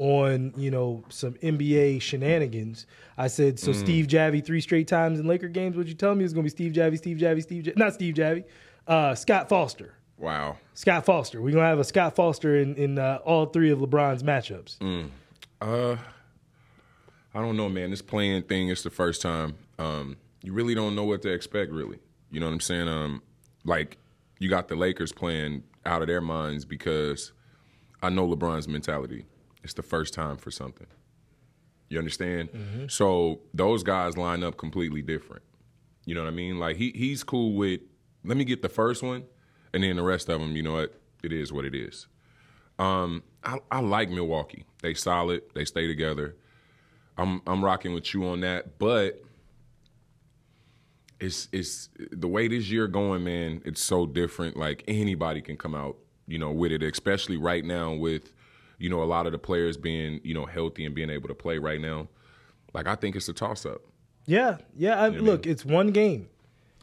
B: on you know some NBA shenanigans. I said so. Steve Javie three straight times in Laker games. What you tell me is going to be Steve Javie, Steve Javie, Steve Javie, not Steve Javie, uh, Scott Foster.
C: Wow.
B: Scott Foster. We're gonna have a Scott Foster in in uh, all three of LeBron's matchups.
C: Uh, I don't know, man. This playing thing is the first time. Um, you really don't know what to expect, really. You know what I'm saying? Um, like you got the Lakers playing out of their minds because I know LeBron's mentality. It's the first time for something. You understand? So those guys line up completely different. You know what I mean? Like he he's cool with. Let me get the first one, and then the rest of them. You know what? It is what it is. Um, I, I like Milwaukee. They solid. They stay together. I'm I'm rocking with you on that, but it's it's the way this year going, man. It's so different. Like anybody can come out, you know, with it. Especially right now with, you know, a lot of the players being you know healthy and being able to play right now. Like I think it's a toss up.
B: Yeah, yeah. I, look, it's one game.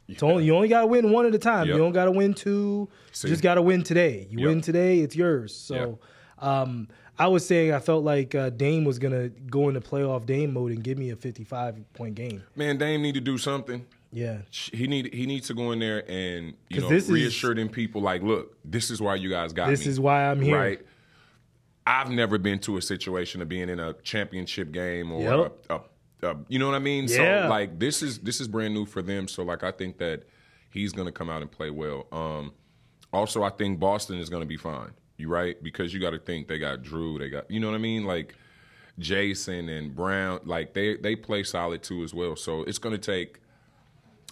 B: It's only you only got to win one at a time.
C: Yep.
B: You don't got to win two.
C: See.
B: You just got to win today. You
C: Yep.
B: win today, it's yours. So, um, I was saying I felt like uh, Dame was gonna go into playoff Dame mode and give me a 55 point game.
C: Man, Dame need to do something.
B: Yeah,
C: He need he needs to go in there and you know
B: this is-
C: reassure them people like, look, this is why you guys got
B: this
C: me.
B: is why I'm here.
C: right. I've never been to a situation of being in a championship game or
B: Yep.
C: a, a, a- you know what I mean.
B: Yeah.
C: So like this is this is brand new for them. So like I think that he's going to come out and play well. Um, also, I think Boston is going to be fine. You right because you got to think they got Jrue, they got you know what I mean, like Jayson and Brown, like they they play solid too as well. So it's going to take.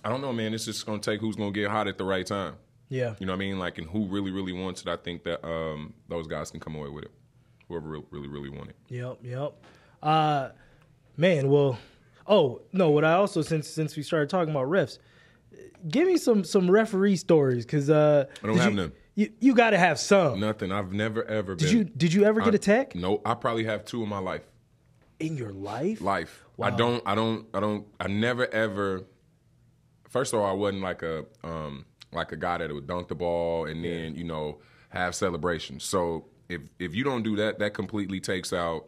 C: I don't know, man. It's just going to take who's going to get hot at the right time.
B: Yeah,
C: You know what I mean? Like, and who really, really wants it? I think that um, those guys can come away with it. Whoever really, really, really want it.
B: Yep, yep. Uh, man, well, oh no. What I also since since we started talking about refs, give me some some referee stories because uh,
C: I don't have
B: you,
C: none.
B: You, you got to have some.
C: Nothing. I've never ever
B: Did
C: been.
B: you did you ever get
C: I-
B: a tech
C: No, I probably have two in my life.
B: in your life?
C: Life.
B: Wow.
C: I don't. I don't. I don't. I never ever. First of all, I wasn't like a um like a guy that would dunk the ball and then you know have celebrations. So if if you don't do that, that completely takes out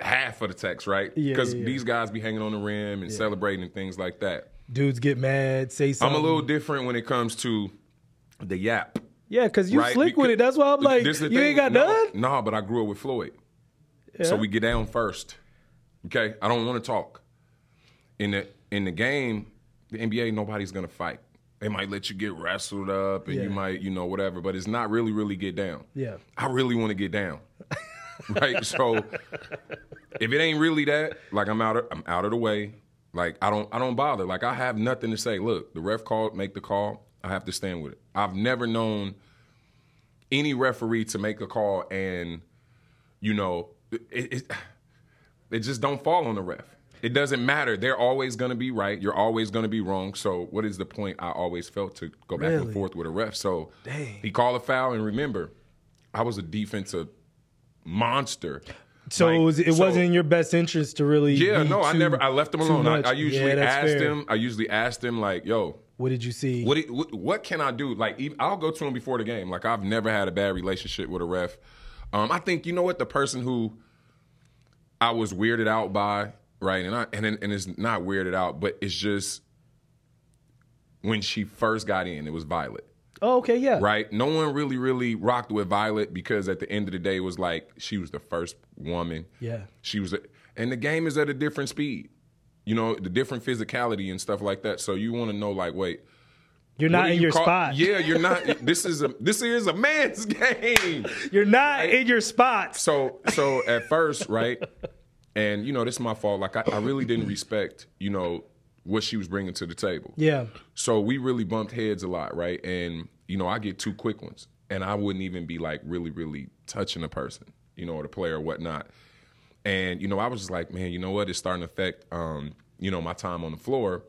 C: half of the text, right? Because
B: yeah, yeah.
C: these guys be hanging on the rim and celebrating and things like that.
B: Dudes get mad, say something.
C: I'm a little different when it comes to the yap.
B: yeah, because you
C: right?
B: slick with it. That's why I'm like, you
C: This is
B: ain't got
C: no,
B: none.
C: No, but I grew up with Floyd. So we get down first. Okay? I don't want to talk. In the in the game, the NBA, nobody's gonna fight. They might let you get wrestled up and
B: Yeah.
C: you might, you know, whatever, but it's not really, really get down.
B: Yeah.
C: I really want to get down. right? So if it ain't really that, like I'm out of I'm out of the way. Like I don't I don't bother. Like I have nothing to say. Look, the ref called, make the call. I have to stand with it. I've never known any referee to make a call and you know it, it, it just don't fall on the ref. It doesn't matter. They're always going to be right. You're always going to be wrong. So what is the point? I always felt to go back
B: Really?
C: and forth with a ref. So
B: Dang.
C: he called a foul, and remember, I was a defensive monster.
B: So
C: Like,
B: it, was, it
C: so-
B: wasn't in your best interest to really.
C: Yeah, no, I never. I left him
B: too
C: alone. I. I usually
B: Yeah,
C: asked him. I usually asked him like, "Yo,
B: What did you see?
C: what, what what can I do? Like, I'll go to him before the game. Like, I've never had a bad relationship with a ref. Um, I think you know what the person who I was weirded out by, right? And I and and it's not weirded out, but it's just when she first got in, it was Violet,
B: oh, okay, yeah.
C: right? No one really really rocked with Violet because at the end of the day, it was like she was the first woman.
B: Yeah.
C: She was, a, and the game is at a different speed. You know, the different physicality and stuff like that. So you want to know, like, wait,
B: You're not in
C: you
B: your
C: call-
B: spot.
C: Yeah, you're not. this is a this is a man's game.
B: You're not in your spot.
C: So so at first, right, and you know this is my fault. Like I, I really didn't respect, you know, what she was bringing to the table.
B: Yeah.
C: So we really bumped heads a lot, right? And you know, I get two quick ones, and I wouldn't even be like really, really touching a person, you know, or the player or whatnot. And you know, I was just like, man, you know what? It's starting to affect, um, you know, my time on the floor.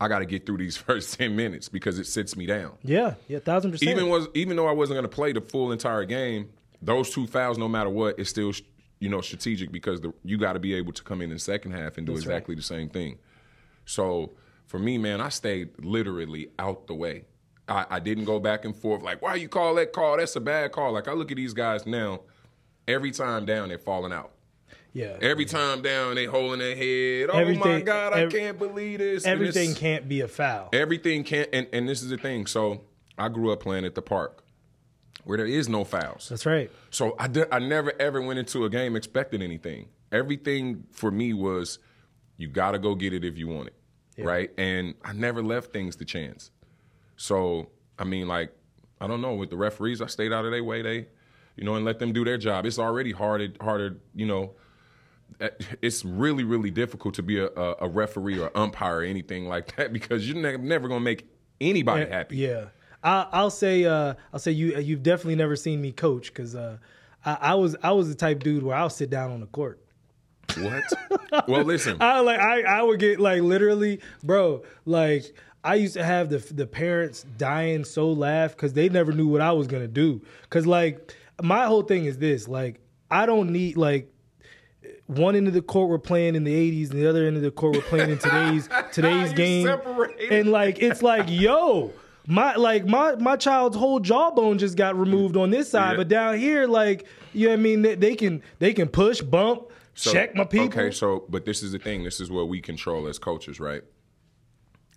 C: I got to get through these first ten minutes because it sits me down.
B: Yeah. Yeah. Thousand percent.
C: Even was even though I wasn't going to play the full entire game, those two fouls, no matter what, it still you know strategic because the, you got to be able to come in in the second half and do
B: That's right.
C: exactly the same thing. So for me, man, I stayed literally out the way. I, I didn't go back and forth like, why you call that call? That's a bad call. Like I look at these guys now, every time down they're falling out.
B: yeah.
C: Every time down they holding their head. Oh my God, I can't believe this.
B: Everything can't be a foul.
C: Everything can't, and, and this is the thing. So I grew up playing at the park where there is no fouls.
B: That's right.
C: So I, di- I never ever went into a game expecting anything. Everything for me was you got to go get it if you want it, right? And I never left things to chance. So I mean, like I don't know with the referees, I stayed out of their way. They, you know, and let them do their job. It's already harder, harder, you know. eh, It's really, really difficult to be a, a, referee or umpire or anything like that because you're ne- never gonna make anybody happy.
B: Yeah, I, I'll say uh, I'll say you you've definitely never seen me coach because uh, I, I was I was the type dude where I'll sit down on the court.
C: What? well, listen.
B: I like I, I would get like literally, bro. Like I used to have the the parents dying so laugh because they never knew what I was gonna do. Cause like my whole thing is this: like I don't need like one end of the court we're playing in the 80s and the other end of the court we're playing in today's today's game
C: separated.
B: and like it's like yo my like my my child's whole jawbone just got removed on this side
C: Yeah.
B: but down here like you know what i mean they, they can they can push bump
C: So-
B: check my people
C: Okay, so but this is the thing. This is what we control as coaches, right?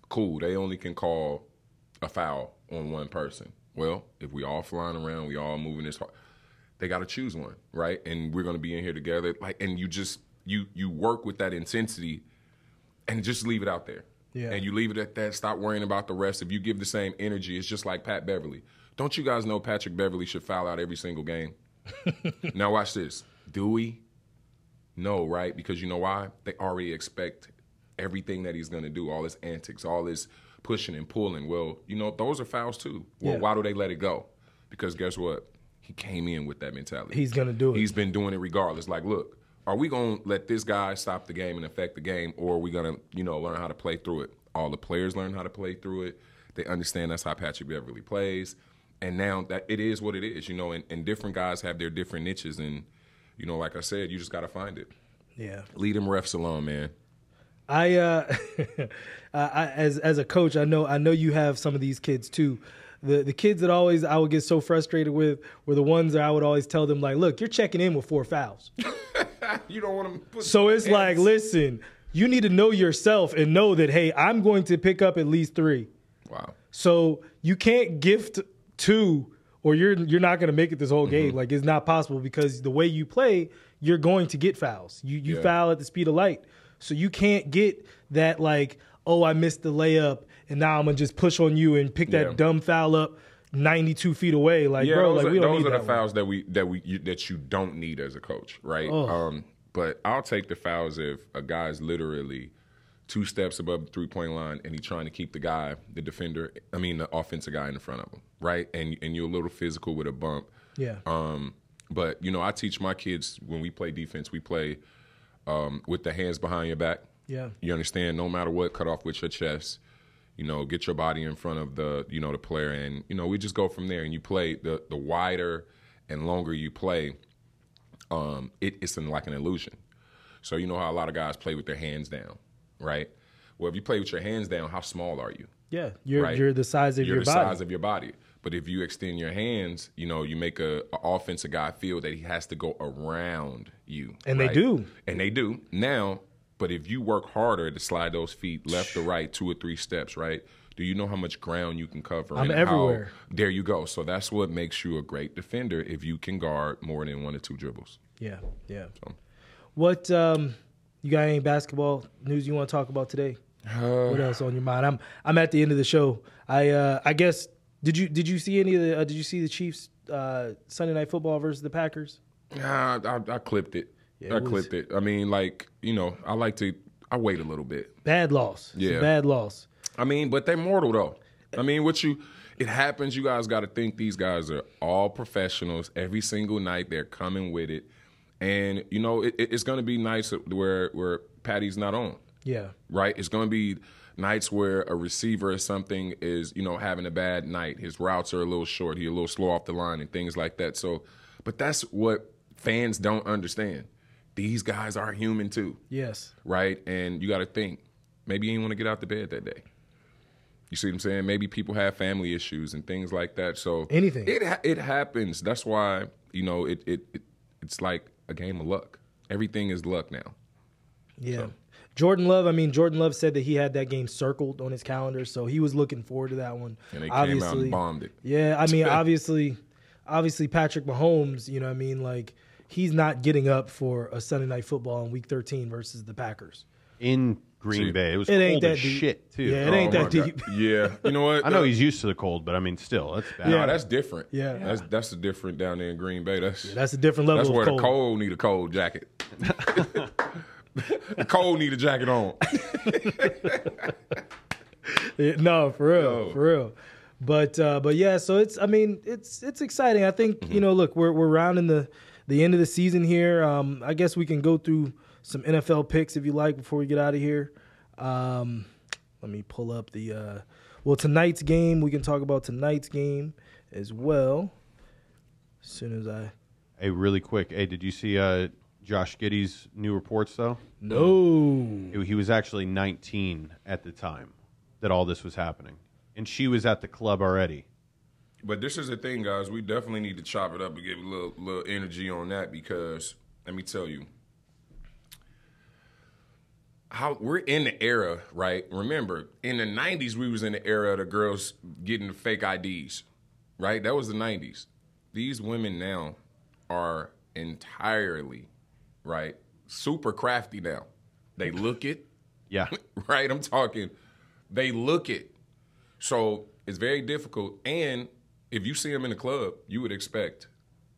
C: Cool. They only can call a foul on one person. Well, if we all flying around, we all moving this hard, they got to choose one, right? And we're gonna be in here together, like, and you just you you work with that intensity, and just leave it out there.
B: Yeah.
C: And you leave it at that. Stop worrying about the rest. If you give the same energy, it's just like Pat Beverley. Don't you guys know Patrick Beverley should foul out every single game? now watch this. Do we? No, right? Because you know why? They already expect everything that he's going to do, all his antics, all his pushing and pulling. Well, you know, those are fouls too. Well,
B: Yeah.
C: why do they let it go? Because guess what? He came in with that mentality.
B: He's gonna do it.
C: He's been doing it regardless. Like, look, are we going to let this guy stop the game and affect the game, or are we going to, you know, learn how to play through it? All the players learn how to play through it. They understand that's how Patrick Beverley plays. And now that it is what it is, you know, and, and different guys have their different niches. And, you know, like I said, you just got to find it.
B: yeah
C: Lead them refs alone, man.
B: I, uh, I, as as a coach, I know I know you have some of these kids too. The the kids that always I would get so frustrated with were the ones that I would always tell them like, look, you're checking in with four fouls.
C: You don't want to put
B: So it's like, listen, you need to know yourself and know that hey, I'm going to pick up at least three.
C: Wow.
B: So you can't gift two, or you're you're not going to make it this whole
C: Mm-hmm.
B: game. Like it's not possible because the way you play, you're going to get fouls. You you
C: Yeah.
B: foul at the speed of light, so you can't get that like oh I missed the layup and now I'm gonna just push on you and pick that
C: Yeah.
B: dumb foul up 92 feet away. Like
C: Yeah,
B: bro, like we don't
C: those
B: need
C: are the
B: that one.
C: fouls that we that we you, that you don't need as a coach, right?
B: Oh.
C: Um, but I'll take the fouls if a guy's literally two steps above the three point line and he's trying to keep the guy, the defender, I mean the offensive guy in front of him, right? And and you're a little physical with a bump.
B: Yeah.
C: Um, but you know, I teach my kids when we play defense, we play um, with the hands behind your back.
B: Yeah.
C: You understand? No matter what, cut off with your chest. You know, get your body in front of the you know the player, and you know we just go from there. And you play the the wider and longer you play, um, it, it's an, like an illusion. So you know how a lot of guys play with their hands down, right? Well, if you play with your hands down, how small are you?
B: Yeah. You're
C: Right.
B: you're the size of
C: You're
B: your
C: the
B: body.
C: size of your body. But if you extend your hands, you know, you make a, a offensive guy feel that he has to go around you.
B: And they do.
C: And they do. Now, but if you work harder to slide those feet left or right, two or three steps, right? Do you know how much ground you can cover?
B: I'm
C: and how-
B: everywhere.
C: there you go. So that's what makes you a great defender if you can guard more than one or two dribbles.
B: yeah. Yeah.
C: So.
B: What um you got any basketball news you want to talk about today?
C: Uh,
B: what else on your mind? I'm I'm at the end of the show. I uh I guess did you did you see any of the uh, did you see the Chiefs uh Sunday night football versus the Packers?
C: Nah, I, I clipped it.
B: Yeah,
C: I
B: was-
C: clipped it. I mean, like you know, I like to. I wait a little bit.
B: Bad loss. It's a
C: Yeah.
B: bad loss.
C: I mean, but they're mortal though. I mean, what you it happens. You guys got to think these guys are all professionals. Every single night they're coming with it, and you know it- it's going to be nights where where Patty's not on.
B: Yeah.
C: Right? It's going to be nights where a receiver or something is you know having a bad night. His routes are a little short. He's a little slow off the line and things like that. So, but that's what fans don't understand. These guys are human too
B: Yes.
C: right? And you got to think, maybe you didn't want to get out the bed that day. You see what I'm saying? Maybe people have family issues and things like that. So
B: Anything.
C: it ha- it happens. That's why you know it, it it it's like a game of luck. Everything is luck now.
B: Yeah. Jordan Love, I mean Jordan Love said that he had that game circled on his calendar, so he was looking forward to that one.
C: And they came out and bombed it.
B: Yeah, I mean obviously obviously Patrick Mahomes, you know what I mean, like he's not getting up for a Sunday night football in week 13 versus the Packers.
A: in Green
C: See,
A: Bay. It was
B: It ain't
A: cold
B: that
A: as
B: deep.
A: shit too.
B: Yeah, it ain't
C: Oh,
B: that
C: my
B: deep.
C: Yeah, you know what?
A: I know he's used to the cold, but I mean, still, that's bad.
C: No, that's different.
B: Yeah.
C: that's that's the different down there in Green Bay. That's
B: That's a different level
C: that's where
B: cold.
C: the cold need a cold jacket. the cold need a jacket on.
B: Yeah, no, for real,
C: No.
B: for real. But uh, but yeah, so it's I mean it's it's exciting. I think
C: Mm-hmm.
B: you know, look, we're we're rounding the the end of the season here. Um, I guess we can go through some NFL picks if you like before we get out of here. Um, let me pull up the uh, well tonight's game. We can talk about tonight's game as well. As soon as I
A: Hey, really quick. Hey, did you see uh, Josh Giddey's new reports, though?
B: No.
A: He was actually 19 at the time that all this was happening, and she was at the club already.
C: But this is the thing, guys. We definitely need to chop it up and give a little little energy on that because let me tell you, how we're in the era, right? Remember, in the '90s, we was in the era of the girls getting the fake IDs, right? That was the '90s. These women now are entirely, right, super crafty now. They look it,
A: Yeah.
C: right? I'm talking, they look it. So it's very difficult. And if you see them in the club, you would expect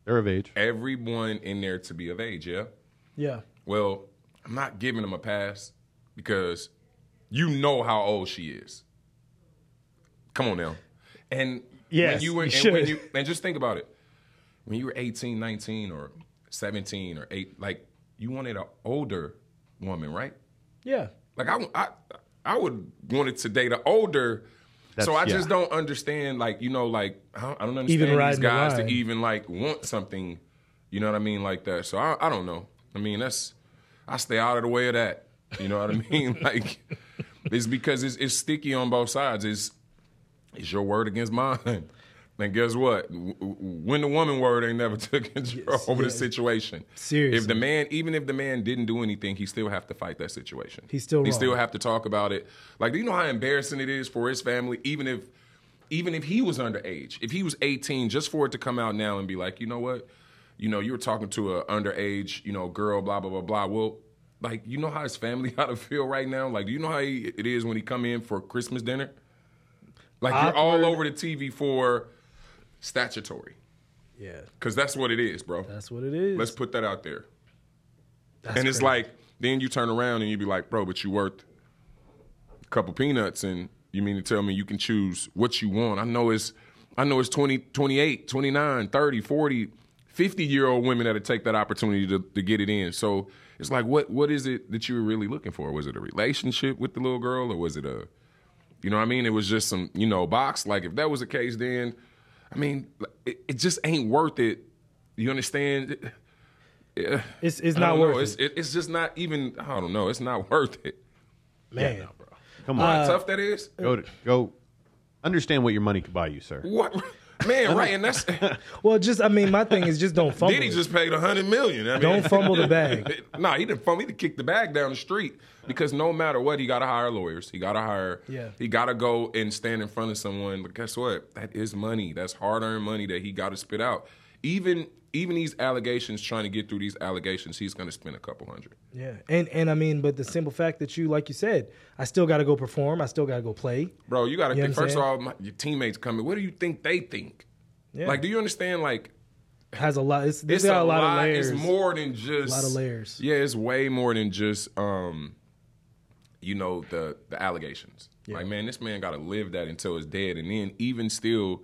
A: They're of age.
C: everyone in there to be of age, yeah?
B: Yeah.
C: Well, I'm not giving them a pass because you know how old she is. Come on now. And
B: Yes,
C: when you were
B: you
C: and when you and just think about it. When you were 18, 19 or 17 or 8 like you wanted an older woman, right?
B: Yeah.
C: Like I, I, I would want it to date an older. So
A: That's-
C: I just don't understand, like you know, like I don't, I don't understand
B: Even
C: these guys to even like want something, you know what I mean, like that. So I, I don't know. I mean, that's I stay out of the way of that. You know what I mean? like it's because it's, it's sticky on both sides. It's it's your word against mine. And guess what? When the woman word ain't never took control
B: Yes,
C: over the situation.
B: Seriously.
C: If the man, even if the man didn't do anything, he still have to fight that situation.
B: He's still
C: he
B: wrong.
C: still have to talk about it. Like, do you know how embarrassing it is for his family, even if even if he was underage, if he was 18, just for it to come out now and be like, you know what, you know, you were talking to a underage, you know, girl, blah blah blah blah. Well, like, you know how his family got to feel right now. Like, do you know how he, it is when he come in for Christmas dinner? Like, you're all over the TV for statutory,
B: Yeah.
C: because that's what it is, bro.
B: That's what it is.
C: Let's put that out there.
B: That's
C: and it's
B: crazy.
C: like, then you turn around and you be like, bro, but you worth a couple peanuts and you mean to tell me you can choose what you want. I know it's I know it's 20, 28, 29, 30, 40, 50 year old women that'll take that opportunity to, to get it in. So it's like what what is it that you were really looking for? Was it a relationship with the little girl or was it a you know what I mean? It was just some, you know, box. Like if that was the case, then I mean, it, it just ain't worth it. You understand? Yeah.
B: It's it's not worth it.
C: It's, it, it's just not even. I don't know. It's not worth it.
B: Man.
A: Come on, How
C: tough that is.
A: go to, go understand what your money could buy you, sir.
C: What, man? Right, and that's
B: Well, just I mean, my thing is just don't fumble.
C: Diddy just paid a hundred million. I mean,
B: Don't fumble the bag.
C: nah, he didn't fumble. He kicked the bag down the street because no matter what, he got to hire lawyers. He got to hire.
B: Yeah.
C: He got to go and stand in front of someone. But guess what? That is money. That's hard earned money that he got to spit out. Even even these allegations, trying to get through these allegations, he's going to spend a couple hundred.
B: Yeah, and and I mean, but the simple fact that you, like you said, I still got to go perform. I still got to go play.
C: Bro, you got to think. First of all, my, your teammates coming. What do you think they think?
B: Yeah.
C: Like, do you understand? Like,
B: Has a lot. It's,
C: it's
B: got
C: a,
B: lot,
C: lot.
B: of layers.
C: It's more than just
B: A lot of layers.
C: Yeah, it's way more than just um, you know, the the allegations.
B: Yeah.
C: Like, man, this man got to live that until it's dead, and then even still,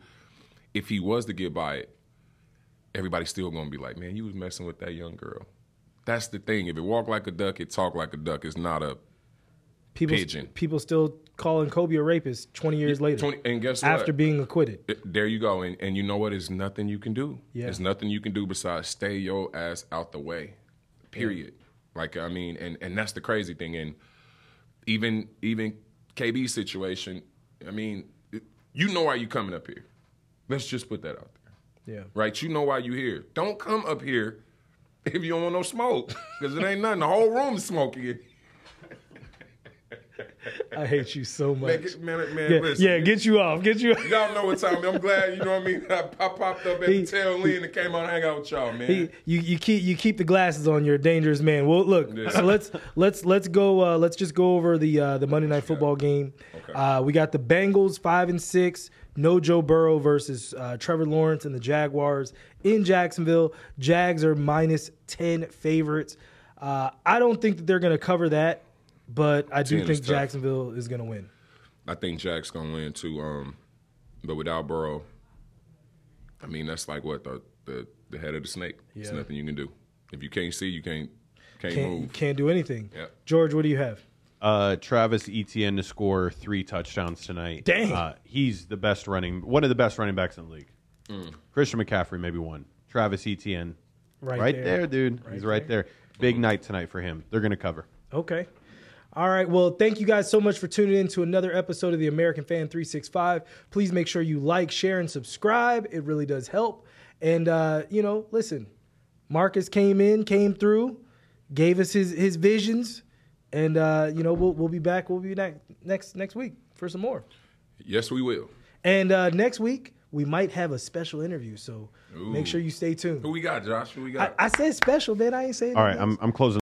C: if he was to get by it, everybody's still gonna be like, man, you was messing with that young girl. That's the thing. If it walk like a duck, it talk like a duck. It's not a
B: people,
C: pigeon.
B: people still calling Kobe a rapist twenty years later
C: 20, and guess what?
B: after being acquitted.
C: It- There you go, and and you know what? There's nothing you can do.
B: Yeah.
C: There's nothing you can do besides stay your ass out the way. Period. Like I mean, and and that's the crazy thing. And even even KB's situation. I mean, you know why you coming up here. Let's just put that out there,
B: Yeah,
C: right? You know why you here. Don't come up here if you don't want no smoke, because it ain't nothing. The whole room is smoking.
B: I hate you so much.
C: Man, get- man, man,
B: yeah,
C: listen.
B: yeah, get you off. Get you. off.
C: Y'all know what time. I'm glad you know what I mean. I, I popped up at
B: He-
C: the tail end and came out and hang out with y'all, man.
B: He- you you keep you keep the glasses on. You're a dangerous man. Well, look,
C: Yeah.
B: so let's let's let's go. Uh, let's just go over the uh, the Monday Night Football game.
C: Okay.
B: Uh, we got the Bengals five and six. No Joe Burrow versus uh, Trevor Lawrence and the Jaguars in Jacksonville. Jags are minus ten favorites. Uh, I don't think that they're going to cover that, but I do think. Jacksonville is going to win.
C: I think Jack's gonna win too. Um, but without Burrow, I mean that's like what the the, the head of the snake. There's nothing you can do. If you can't see, you can't can't,
B: Can't
C: move.
B: can't do anything.
C: Yeah.
B: George, what do you have?
A: Uh, Travis Etienne to score three touchdowns tonight.
B: Dang.
A: Uh, he's the best running, one of the best running backs in the league.
C: Mm.
A: Christian McCaffrey maybe one. Travis Etienne,
B: Right
A: right,
B: there.
A: there. dude.
B: Right
A: he's right there. Big night tonight for him. They're going to cover.
B: Okay. All right. Well, thank you guys so much for tuning in to another episode of the American Fan 365. Please make sure you like, share, and subscribe. It really does help. And, uh, you know, listen, Marcus came in, came through, gave us his, his visions. And, uh, you know, we'll, we'll be back. We'll be back next, next week for some more.
C: Yes, we will.
B: And uh, next week, we might have a special interview. So make sure you stay tuned.
C: Who we got, Josh? Who we got?
B: I said special, man. I ain't saying
A: All right. I'm, I'm closing.